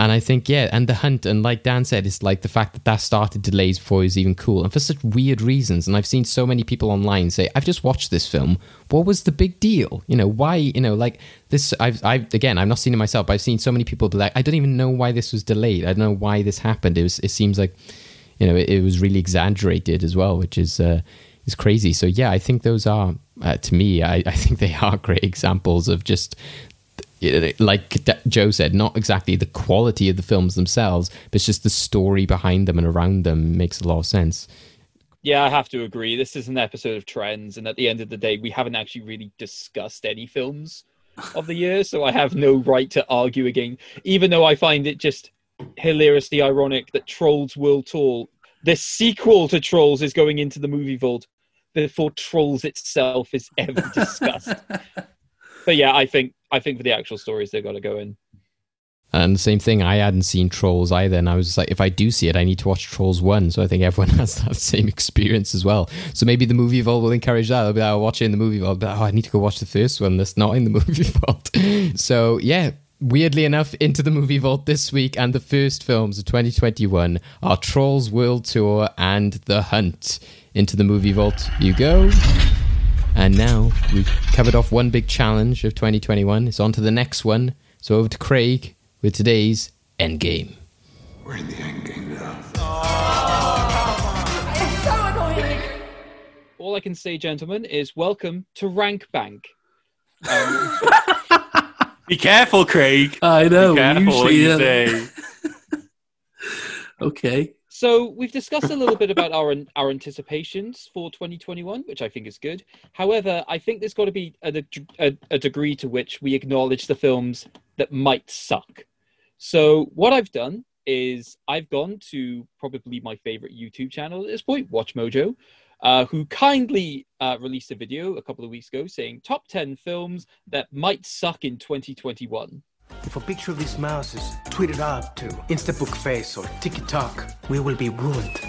and I think, yeah, and the hunt, and like Dan said, it's like the fact that that started delays before it was even cool, and for such weird reasons. And I've seen so many people online say, "I've just watched this film. What was the big deal? You know, why? You know, like this. I've, I've again, I've not seen it myself, but I've seen so many people be like, I don't even know why this was delayed. I don't know why this happened. It was. It seems like, you know, it, it was really exaggerated as well, which is uh, is crazy. So yeah, I think those are, uh, to me, I, I think they are great examples of just like Joe said, not exactly the quality of the films themselves, but it's just the story behind them and around them makes a lot of sense. Yeah, I have to agree. This is an episode of trends, and at the end of the day, we haven't actually really discussed any films of the year, so I have no right to argue again. Even though I find it just hilariously ironic that Trolls World Tour, the sequel to Trolls, is going into the movie vault before Trolls itself is ever discussed. but yeah, I think I think for the actual stories they've got to go in. And the same thing, I hadn't seen Trolls either, and I was like, if I do see it, I need to watch Trolls one. So I think everyone has that same experience as well. So maybe the movie vault will encourage that. I'll be like, I'll watch it in the movie vault, but oh, I need to go watch the first one that's not in the movie vault. so yeah, weirdly enough, into the movie vault this week, and the first films of 2021 are Trolls World Tour and The Hunt. Into the movie vault you go. And now we've covered off one big challenge of 2021. It's on to the next one. So over to Craig with today's Endgame. We're in the endgame now. It's so annoying. All I can say, gentlemen, is welcome to Rank Bank. Um, Be careful, Craig. I know. Be careful what you say. okay. So we've discussed a little bit about our our anticipations for 2021, which I think is good. However, I think there's got to be a, a, a degree to which we acknowledge the films that might suck. So what I've done is I've gone to probably my favorite YouTube channel at this point, Watch Mojo, uh, who kindly uh, released a video a couple of weeks ago saying top 10 films that might suck in 2021. If a picture of this mouse is tweeted out to Instabook Face or TikTok, we will be ruined.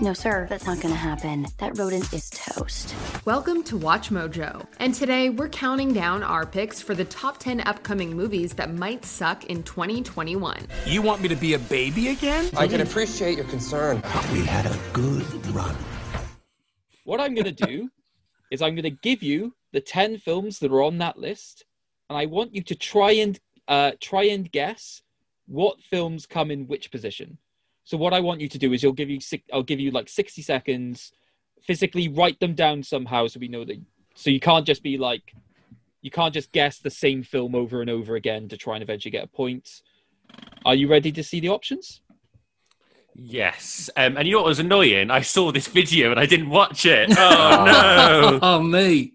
No, sir, that's not gonna happen. That rodent is toast. Welcome to Watch Mojo. And today we're counting down our picks for the top 10 upcoming movies that might suck in 2021. You want me to be a baby again? I can appreciate your concern. We had a good run. What I'm going to do is I'm going to give you the 10 films that are on that list, and I want you to try and uh, try and guess what films come in which position. So what I want you to do is you'll give you I'll give you like 60 seconds, physically write them down somehow so we know that so you can't just be like you can't just guess the same film over and over again to try and eventually get a point. Are you ready to see the options? Yes. Um, and you know what was annoying? I saw this video and I didn't watch it. Oh, no. Oh, mate.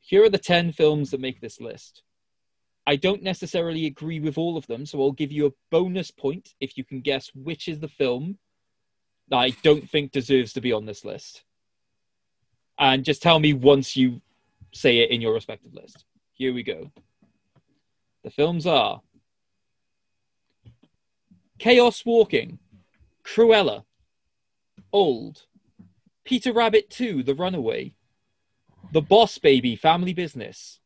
Here are the 10 films that make this list. I don't necessarily agree with all of them, so I'll give you a bonus point if you can guess which is the film that I don't think deserves to be on this list. And just tell me once you say it in your respective list. Here we go. The films are Chaos Walking, Cruella, Old, Peter Rabbit 2, The Runaway, The Boss Baby, Family Business,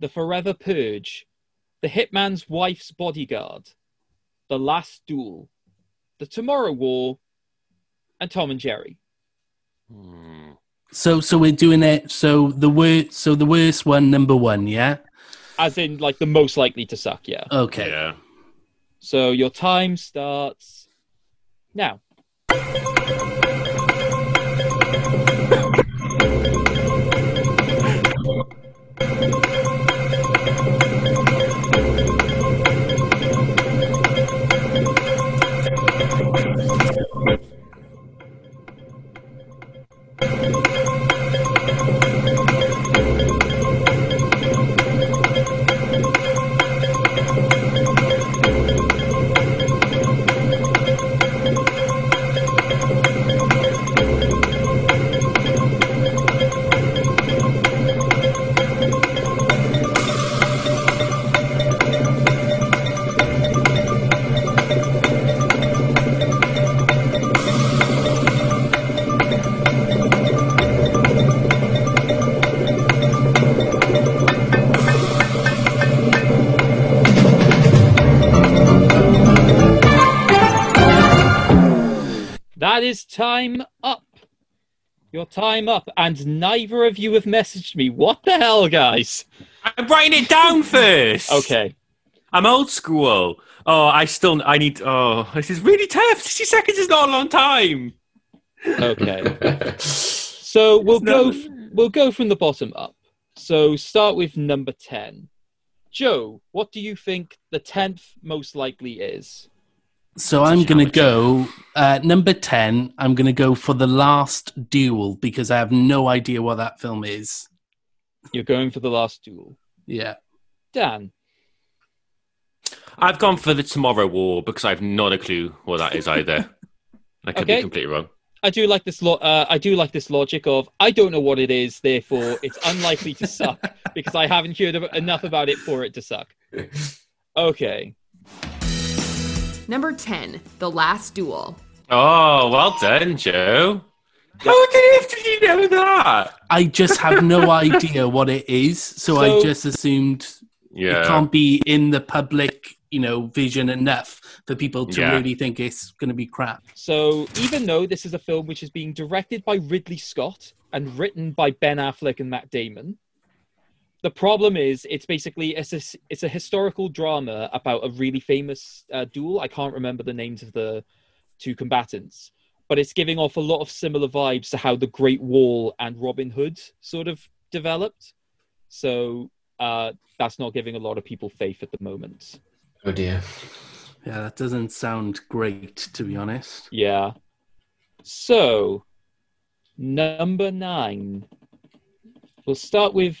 The Forever Purge, The Hitman's Wife's Bodyguard, The Last Duel, The Tomorrow War, and Tom and Jerry. So, so we're doing it. So the worst. So the worst one, number one. Yeah. As in, like, the most likely to suck, yeah. Okay. Yeah. So your time starts now. Time up. Your time up, and neither of you have messaged me. What the hell, guys? I'm writing it down first. Okay. I'm old school. Oh, I still I need. Oh, this is really tough. Sixty seconds is not a long time. Okay. So we'll go. f- We'll go from the bottom up. So start with number ten. Joe, what do you think the tenth most likely is? So I'm going to go uh, number 10. I'm going to go for The Last Duel because I have no idea what that film is. You're going for the last duel. Yeah. Dan, I've gone for the Tomorrow War because I have not a clue what that is either. I could Okay. be completely wrong. I do like this. Lo- uh, I do like this logic of I don't know what it is, therefore it's unlikely to suck because I haven't heard enough about it for it to suck. Okay. Number 10, The Last Duel. Oh, well done, Joe. How on did you know that? I just have no idea what it is. So, I just assumed Yeah. it can't be in the public, you know, vision enough for people to Yeah. really think it's going to be crap. So even though this is a film which is being directed by Ridley Scott and written by Ben Affleck and Matt Damon, the problem is it's basically it's a, it's a historical drama about a really famous uh, duel. I can't remember the names of the two combatants, but it's giving off a lot of similar vibes to how the Great Wall and Robin Hood sort of developed. So uh, that's not giving a lot of people faith at the moment. Oh dear. Yeah, that doesn't sound great, to be honest. Yeah. So, number nine. We'll start with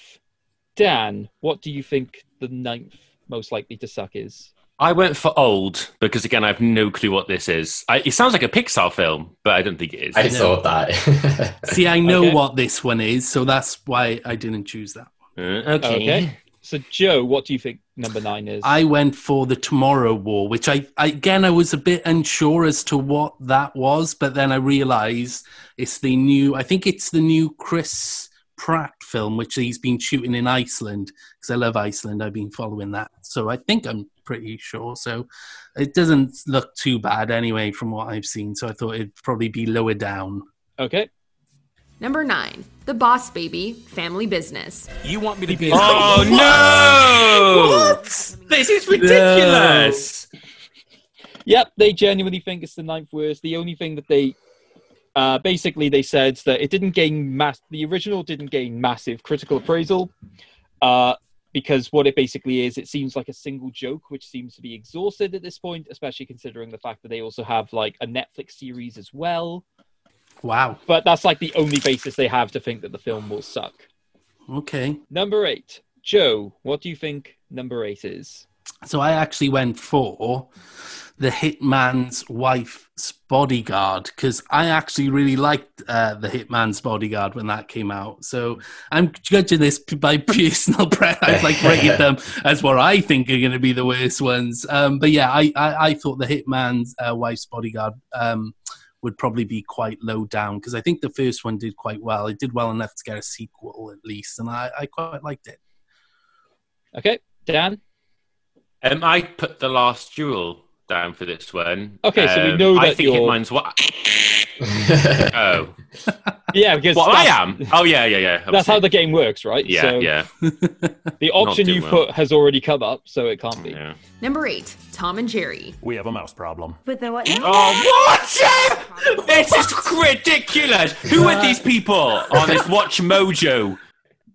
Dan. What do you think the ninth most likely to suck is? I went for old because again I have no clue what this is. I, it sounds like a Pixar film, but I don't think it is. I thought that. See, I know Okay. what this one is, so that's why I didn't choose that. Uh, okay. Okay. So, Joe, what do you think number nine is? I went for the Tomorrow War, which I, I again I was a bit unsure as to what that was, but then I realised it's the new. I think it's the new Chris Pratt film, which he's been shooting in Iceland because I love Iceland. I've been following that, so I think I'm pretty sure. So it doesn't look too bad anyway from what I've seen. So I thought it'd probably be lower down. okay. Number 9, The Boss Baby, Family Business. You want me to be Oh no! What? This is ridiculous. Yep, they genuinely think it's the ninth worst. The only thing that they uh, basically they said that it didn't gain mass. The original didn't gain massive critical appraisal uh, because what it basically is, it seems like a single joke, which seems to be exhausted at this point, especially considering the fact that they also have like a Netflix series as well. Wow. But that's like the only basis they have to think that the film will suck. Okay. Number eight, Joe. What do you think number eight is? So I actually went for the Hitman's Wife's Bodyguard because I actually really liked uh, the Hitman's Bodyguard when that came out. So I'm judging this by personal preference. I like rated them as what I think are going to be the worst ones. Um, but yeah, I, I, I thought the Hitman's uh, Wife's Bodyguard um, would probably be quite low down because I think the first one did quite well. It did well enough to get a sequel at least, and I, I quite liked it. Okay, Dan. Um, I put the last duel down for this one. Okay, so we Um, know I that think you're- Hitman's what? oh, Yeah, because well, I am. Oh yeah, yeah, yeah. That's how the game works, right? Yeah, So yeah. The option you well. put has already come up, so it can't be. yeah. Number 8, Tom and Jerry. We have a mouse problem. With the what? Oh, what? This is ridiculous. Who are these people on this Watch Mojo?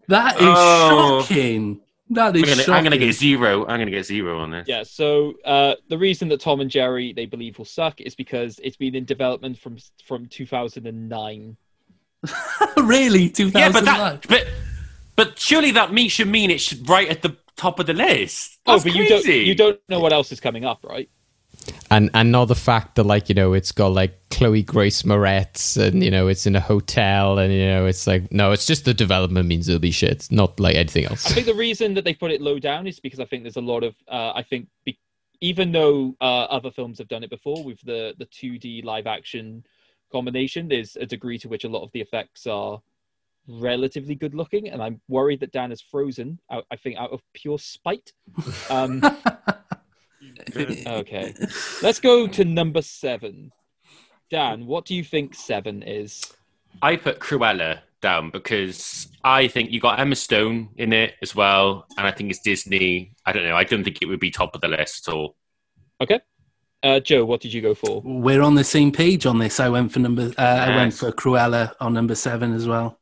That is Oh. shocking. That I'm gonna. I'm gonna get zero. I'm gonna get zero on this. Yeah, so uh, the reason that Tom and Jerry they believe will suck is because it's been in development from from 2009. really, 2009. Yeah, but that, but, but surely that means should mean it's right at the top of the list. oh, That's but you don't you don't know what else is coming up, right? And and not the fact that like you know it's got like Chloe Grace Moretz and you know it's in a hotel and you know it's like no it's just the development means it'll be shit not like anything else. I think the reason that they put it low down is because I think there's a lot of uh, I think be, even though uh, other films have done it before with the the 2D live action combination, there's a degree to which a lot of the effects are relatively good looking, and I'm worried that Dan is frozen. Out, I think out of pure spite. Um, okay, let's go to number seven. Dan, what do you think seven is? I put Cruella down because I think you got Emma Stone in it as well, and I think it's Disney. I don't know. I don't think it would be top of the list at all. Okay. Uh, Joe, what did you go for? We're on the same page on this. I went for number. Uh, I went for Cruella on number seven as well.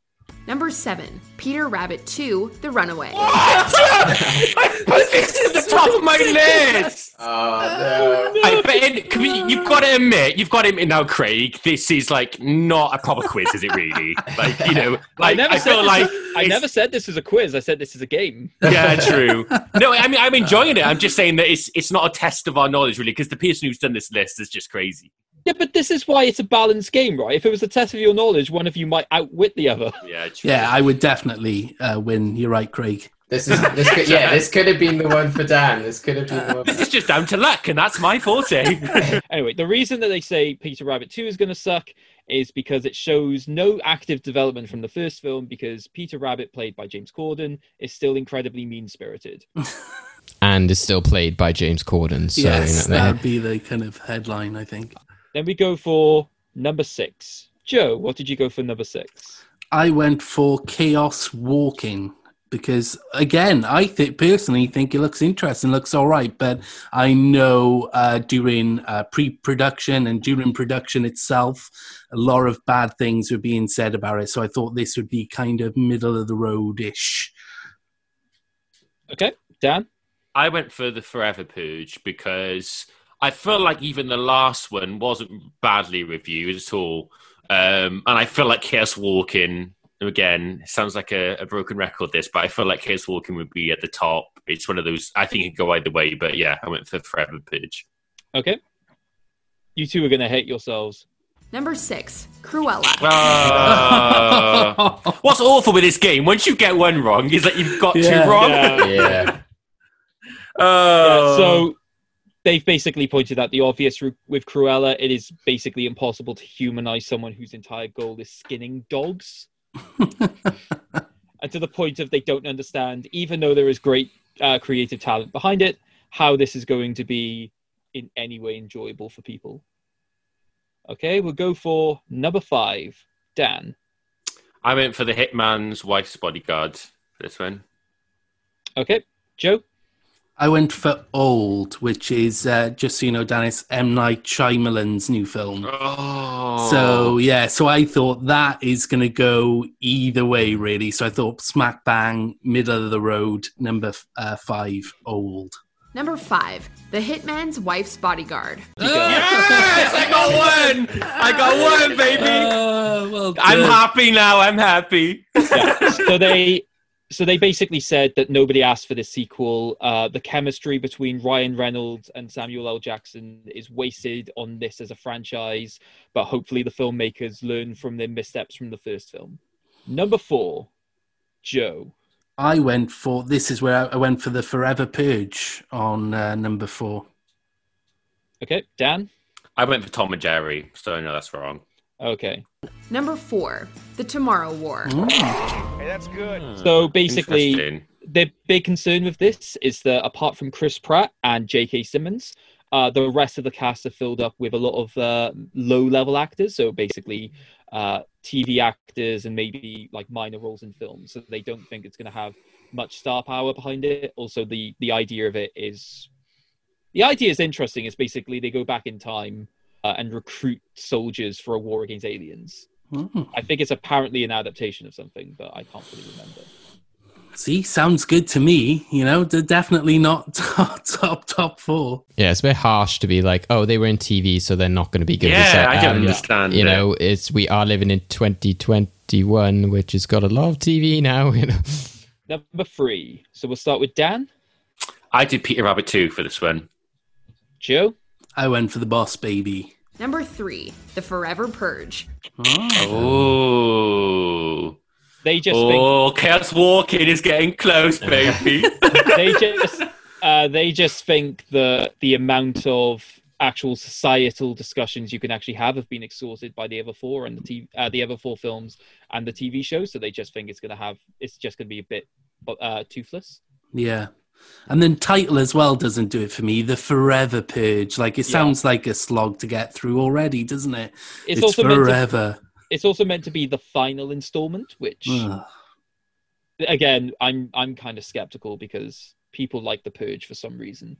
Number seven, Peter Rabbit 2, The Runaway. I put this at the top of my list. Oh no. I, but in, can we, you've got to admit, you've got to admit now, Craig. This is like not a proper quiz, is it? Really? Like you know, like, I never I said feel this like is- I never said this is a quiz. I said this is a game. Yeah, true. No, I mean I'm enjoying it. I'm just saying that it's it's not a test of our knowledge, really, because the person who's done this list is just crazy. Yeah, but this is why it's a balanced game, right? If it was a test of your knowledge, one of you might outwit the other. Yeah, true. Yeah, I would definitely uh, win. You're right, Craig. This is this could, yeah. This could have been the one for Dan. This could have been the one. This is just down to luck, and that's my forte. Anyway, the reason that they say Peter Rabbit 2 is going to suck is because it shows no active development from the first film because Peter Rabbit, played by James Corden, is still incredibly mean spirited. and is still played by James Corden. So yes, you know, that'd be the kind of headline, I think. Then we go for number six. Joe, what did you go for number six? I went for Chaos Walking because, again, I th- personally think it looks interesting, looks all right. But I know uh, during uh, pre-production and during production itself, a lot of bad things were being said about it. So I thought this would be kind of middle of the road ish. Okay, Dan? I went for the Forever Purge because I feel like even the last one wasn't badly reviewed at all. Um, and I feel like Chaos Walking, again, sounds like a, a broken record, this, but I feel like Chaos Walking would be at the top. It's one of those, I think it could go either way, but yeah, I went for Forever Purge. Okay. You two are going to hate yourselves. Number six, Cruella. Uh, what's awful with this game, once you get one wrong, is that you've got Yeah. two wrong. Yeah. Yeah. Oh. Yeah, so they've basically pointed out the obvious with Cruella. It is basically impossible to humanize someone whose entire goal is skinning dogs. and to the point of they don't understand, even though there is great uh, creative talent behind it, how this is going to be in any way enjoyable for people. Okay, we'll go for number five, Dan. I went for the Hitman's Wife's Bodyguard for this one. Okay, Joe. I went for Old, which is uh, just so you know, Dan, it's M Night Shyamalan's new film. Oh. So yeah, so I thought that is going to go either way, really. So I thought smack bang, middle of the road, number f- uh, five, old. Number five, The Hitman's Wife's Bodyguard. Yes, I got one. I got one, baby. Uh, well, I'm happy now. I'm happy. yeah. So they so they basically said that nobody asked for this sequel. Uh, the chemistry between Ryan Reynolds and Samuel L. Jackson is wasted on this as a franchise, but hopefully the filmmakers learn from their missteps from the first film. Number four, Joe. I went for this is where I, I went for the Forever Purge on uh, number four. Okay, Dan. I went for Tom and Jerry, so I know that's wrong. Okay. Number four, The Tomorrow War. Hey, that's good. So basically, Interesting. the big concern with this is that apart from Chris Pratt and J.K. Simmons, uh, the rest of the cast are filled up with a lot of uh, low-level actors. So basically, uh, TV actors and maybe like minor roles in films. So they don't think it's going to have much star power behind it. Also, the the idea of it is the idea is interesting. It's basically they go back in time uh, and recruit soldiers for a war against aliens. Mm. I think it's apparently an adaptation of something, but I can't really remember. See, sounds good to me. You know, they're definitely not top top top four. Yeah, it's a bit harsh to be like, oh, they were in TV, so they're not going to be good. Yeah, It's like, I don't um, understand You it. know, it's we are living in 2021, which has got a lot of TV now. You know, Number three. So we'll start with Dan, I did Peter Rabbit too for this one. Joe. I went for the Boss Baby. Number three, The Forever Purge. Oh. They just think Oh, Chaos Walking is getting close, baby. they just uh, they just think that the amount of actual societal discussions you can actually have have been exhausted by the other four and the TV, uh, the other four films and the TV show. So they just think it's going to have it's just going to be a bit uh, toothless. Yeah. And then title as well doesn't do it for me. The Forever Purge, like it Yeah. sounds like a slog to get through already, doesn't it? It's It's, also meant to- forever. It's also meant to be the final installment, which again, I'm I'm kind of skeptical because people like the Purge for some reason.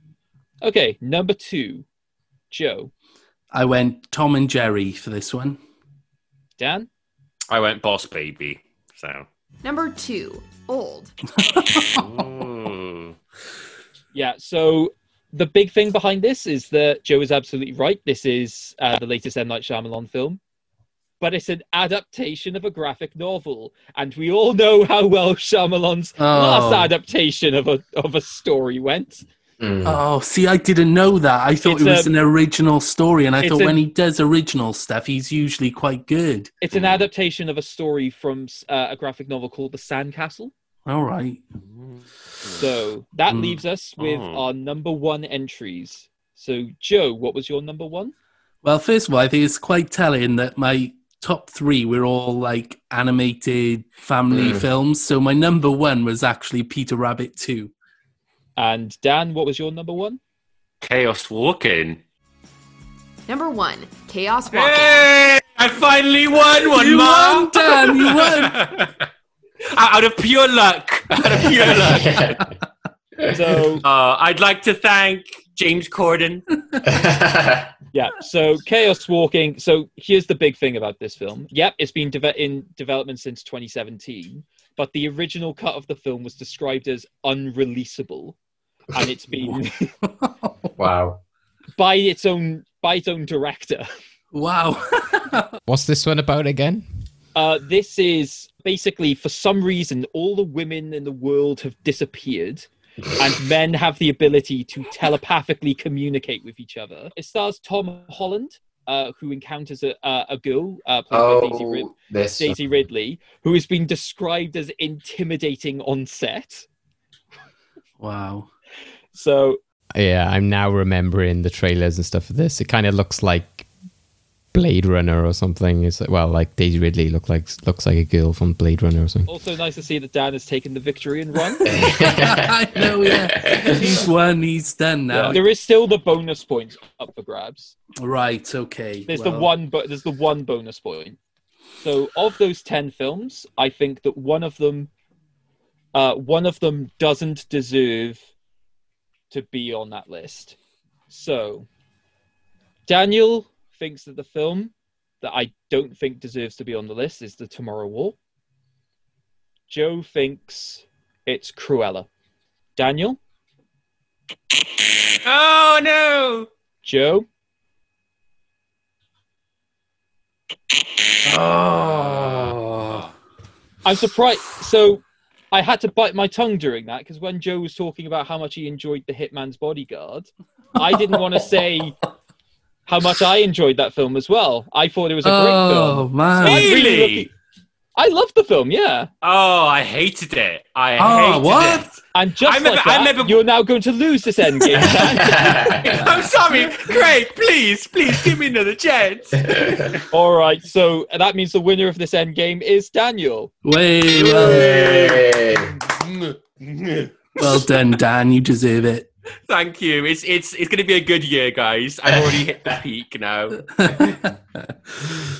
Okay, number two, Joe, I went Tom and Jerry for this one. Dan, I went Boss Baby. So. Number two, old. Ooh. Yeah, so the big thing behind this is that Joe is absolutely right. This is uh, the latest M. Night Shyamalan film, but it's an adaptation of a graphic novel, and we all know how well Shyamalan's last Oh. adaptation of a of a story went. Mm. Oh, see, I didn't know that. I thought It's it was a- an original story, and I thought a- when he does original stuff, he's usually quite good. It's an adaptation of a story from uh, a graphic novel called The Sandcastle. All right. So that Mm. leaves us with Oh. our number one entries. So Joe, what was your number one? Well, first of all, I think it's quite telling that my top three were all like animated family Mm. films. So my number one was actually Peter Rabbit 2. And Dan, what was your number one? Chaos Walking. Number one, Chaos Walking. Hey! I finally won one, You Mom! won, Dan, you won. Out of pure luck. Out of pure luck. So Uh, I'd like to thank James Corden. yeah, so Chaos Walking. So here's the big thing about this film. Yep, it's been deve- in development since 2017, but the original cut of the film was described as unreleasable, and it's been wow. by its own by its own director. Wow. What's this one about again? Uh, this is basically for some reason all the women in the world have disappeared. and men have the ability to telepathically communicate with each other. It stars Tom Holland, uh, who encounters a, a, a girl uh, played by Daisy, Rid- Oh, this. Daisy Ridley, who has been described as intimidating on set. wow. So Yeah, I'm now remembering the trailers and stuff for this. It kind of looks like Blade Runner or something. It's like, well, like Daisy Ridley look like looks like a girl from Blade Runner or something. also nice to see that Dan has taken the victory and run. I know, yeah. He's won, he's done now. there is still the bonus points up for grabs. Right, okay. There's the one, but there's the one bonus point. So of those ten films, I think that one of them, uh, one of them doesn't deserve to be on that list. So Daniel thinks that the film that I don't think deserves to be on the list is The Tomorrow War. Joe thinks it's Cruella. Daniel, Oh no! Joe, Oh. I'm surprised. So I had to bite my tongue during that because when Joe was talking about how much he enjoyed The Hitman's Bodyguard, I didn't want to say how much I enjoyed that film as well. I thought it was a great Oh, film. Oh man. I'm really Really? looking- I loved the film, yeah. Oh, I hated it. I Oh, hated what? it. And just I remember- like I remember- you're now going to lose this end game. I'm sorry, Craig. Please, please give me another chance. All right, so that means the winner of this end game is Daniel. Way well, Hey. well done, Dan. You deserve it. Thank you. It's it's it's going to be a good year, guys. I've already hit the peak now.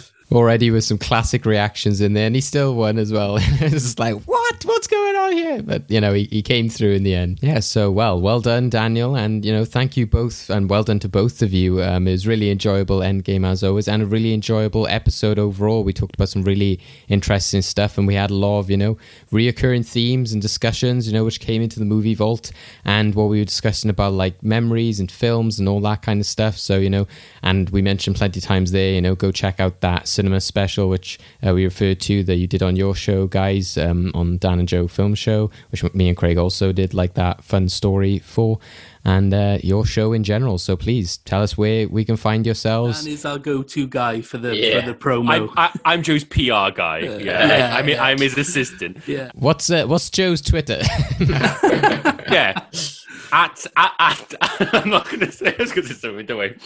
Already with some classic reactions in there, and he still won as well. it's just like, what? What's going on here? But you know, he, he came through in the end. Yeah. So well, well done, Daniel, and you know, thank you both, and well done to both of you. Um, it was really enjoyable end game as always, and a really enjoyable episode overall. We talked about some really interesting stuff, and we had a lot of you know reoccurring themes and discussions, you know, which came into the movie vault, and what we were discussing about like memories and films and all that kind of stuff. So you know, and we mentioned plenty of times there, you know, go check out that cinema special which uh, we referred to that you did on your show, guys, um, on Dan and Joe Film Show, which me and Craig also did like that fun story for, and uh, your show in general. So please tell us where we can find yourselves. Dan is our go-to guy for the Yeah. for the promo. I'm I, I'm Joe's PR guy. Yeah, Yeah, I mean yeah. I'm his assistant. yeah. What's uh, what's Joe's Twitter? Yeah. At, at, at I'm not going to say this because it's something, worry.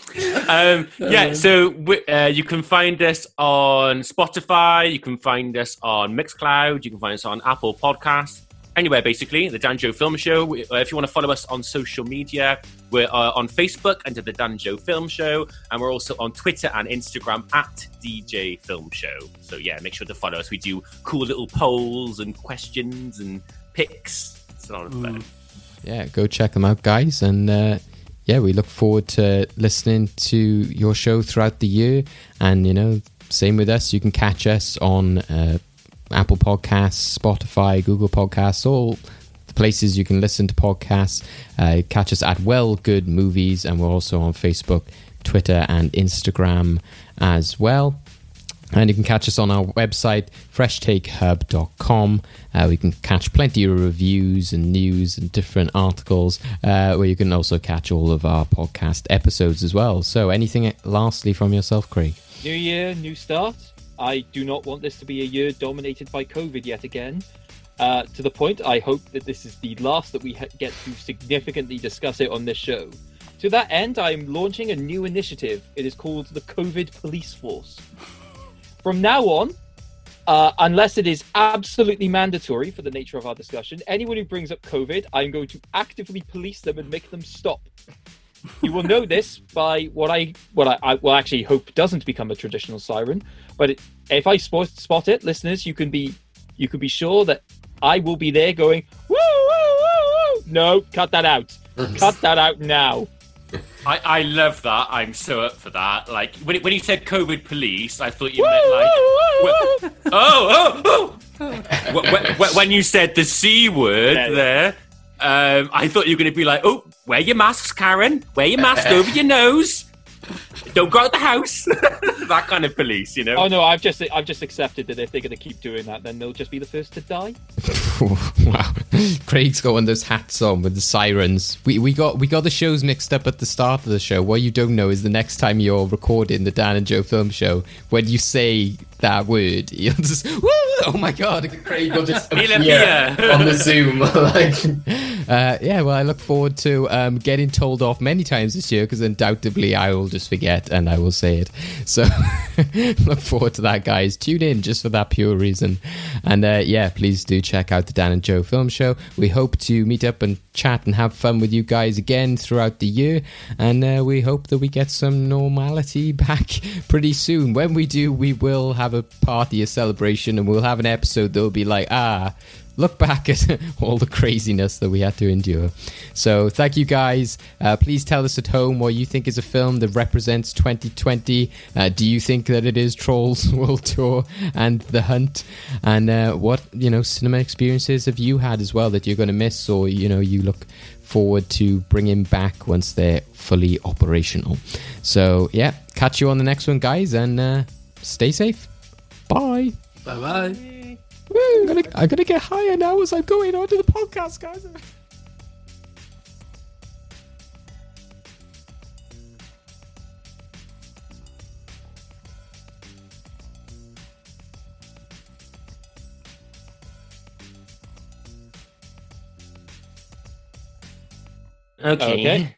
Um, yeah, so we, uh, you can find us on Spotify, you can find us on Mixcloud, you can find us on Apple Podcasts, anywhere basically. The Danjo Film Show. We- uh, If you want to follow us on social media, we're uh, on Facebook under the Danjo Film Show, and we're also on Twitter and Instagram at DJ Film Show. So yeah, make sure to follow us. We do cool little polls and questions and picks. It's a lot of fun. Yeah, go check them out, guys. And uh, yeah, we look forward to listening to your show throughout the year. And you know, same with us. You can catch us on uh, Apple Podcasts, Spotify, Google Podcasts, all the places you can listen to podcasts. Uh, catch us at Well Good Movies, and we're also on Facebook, Twitter, and Instagram as well. And you can catch us on our website, freshtakehub.com. Uh, we can catch plenty of reviews and news and different articles, uh, where you can also catch all of our podcast episodes as well. So, anything lastly from yourself, Craig? New year, new start. I do not want this to be a year dominated by COVID yet again. Uh, to the point, I hope that this is the last that we ha- get to significantly discuss it on this show. To that end, I'm launching a new initiative. It is called the COVID Police Force. From now on, uh, unless it is absolutely mandatory for the nature of our discussion, anyone who brings up COVID, I'm going to actively police them and make them stop. You will know this by what I what I, I will actually hope doesn't become a traditional siren. But it, if I spot, spot it, listeners, you can be you can be sure that I will be there going woo woo woo woo. No, cut that out. cut that out now. I, I love that. I'm so up for that. Like when, when you said COVID police, I thought you meant like wh- oh oh oh. Wh- wh- wh- when you said the c word Yeah, yeah. there, um, I thought you were going to be like, oh, wear your masks, Karen. Wear your mask over your nose. Don't go out the house. that kind of police, you know. Oh no, I've just I've just accepted that if they're going to keep doing that, then they'll just be the first to die. wow, Craig's got one of those hats on with the sirens. We we got we got the shows mixed up at the start of the show. What you don't know is the next time you're recording the Dan and Joe Film Show, when you say that word, you'll just woo! Oh my god! Craig will just appear on the Zoom. like, Uh, yeah, well, I look forward to um, getting told off many times this year because undoubtedly I will just forget and I will say it. So look forward to that, guys. Tune in just for that pure reason. And uh, yeah, please do check out the Dan and Joe Film Show. We hope to meet up and chat and have fun with you guys again throughout the year. And uh, we hope that we get some normality back pretty soon. When we do, we will have a party, a celebration, and we'll have an episode that will be like, ah, look back at all the craziness that we had to endure. So, thank you guys. Uh, please tell us at home what you think is a film that represents 2020. Uh, do you think that it is Trolls World Tour and The Hunt? And uh, what you know cinema experiences have you had as well that you're going to miss, or you know you look forward to bringing back once they're fully operational? So, yeah, catch you on the next one, guys, and uh, stay safe. Bye. Bye bye. Woo, I'm gonna I'm gonna get higher now as I'm going on to the podcast, guys. okay. Okay.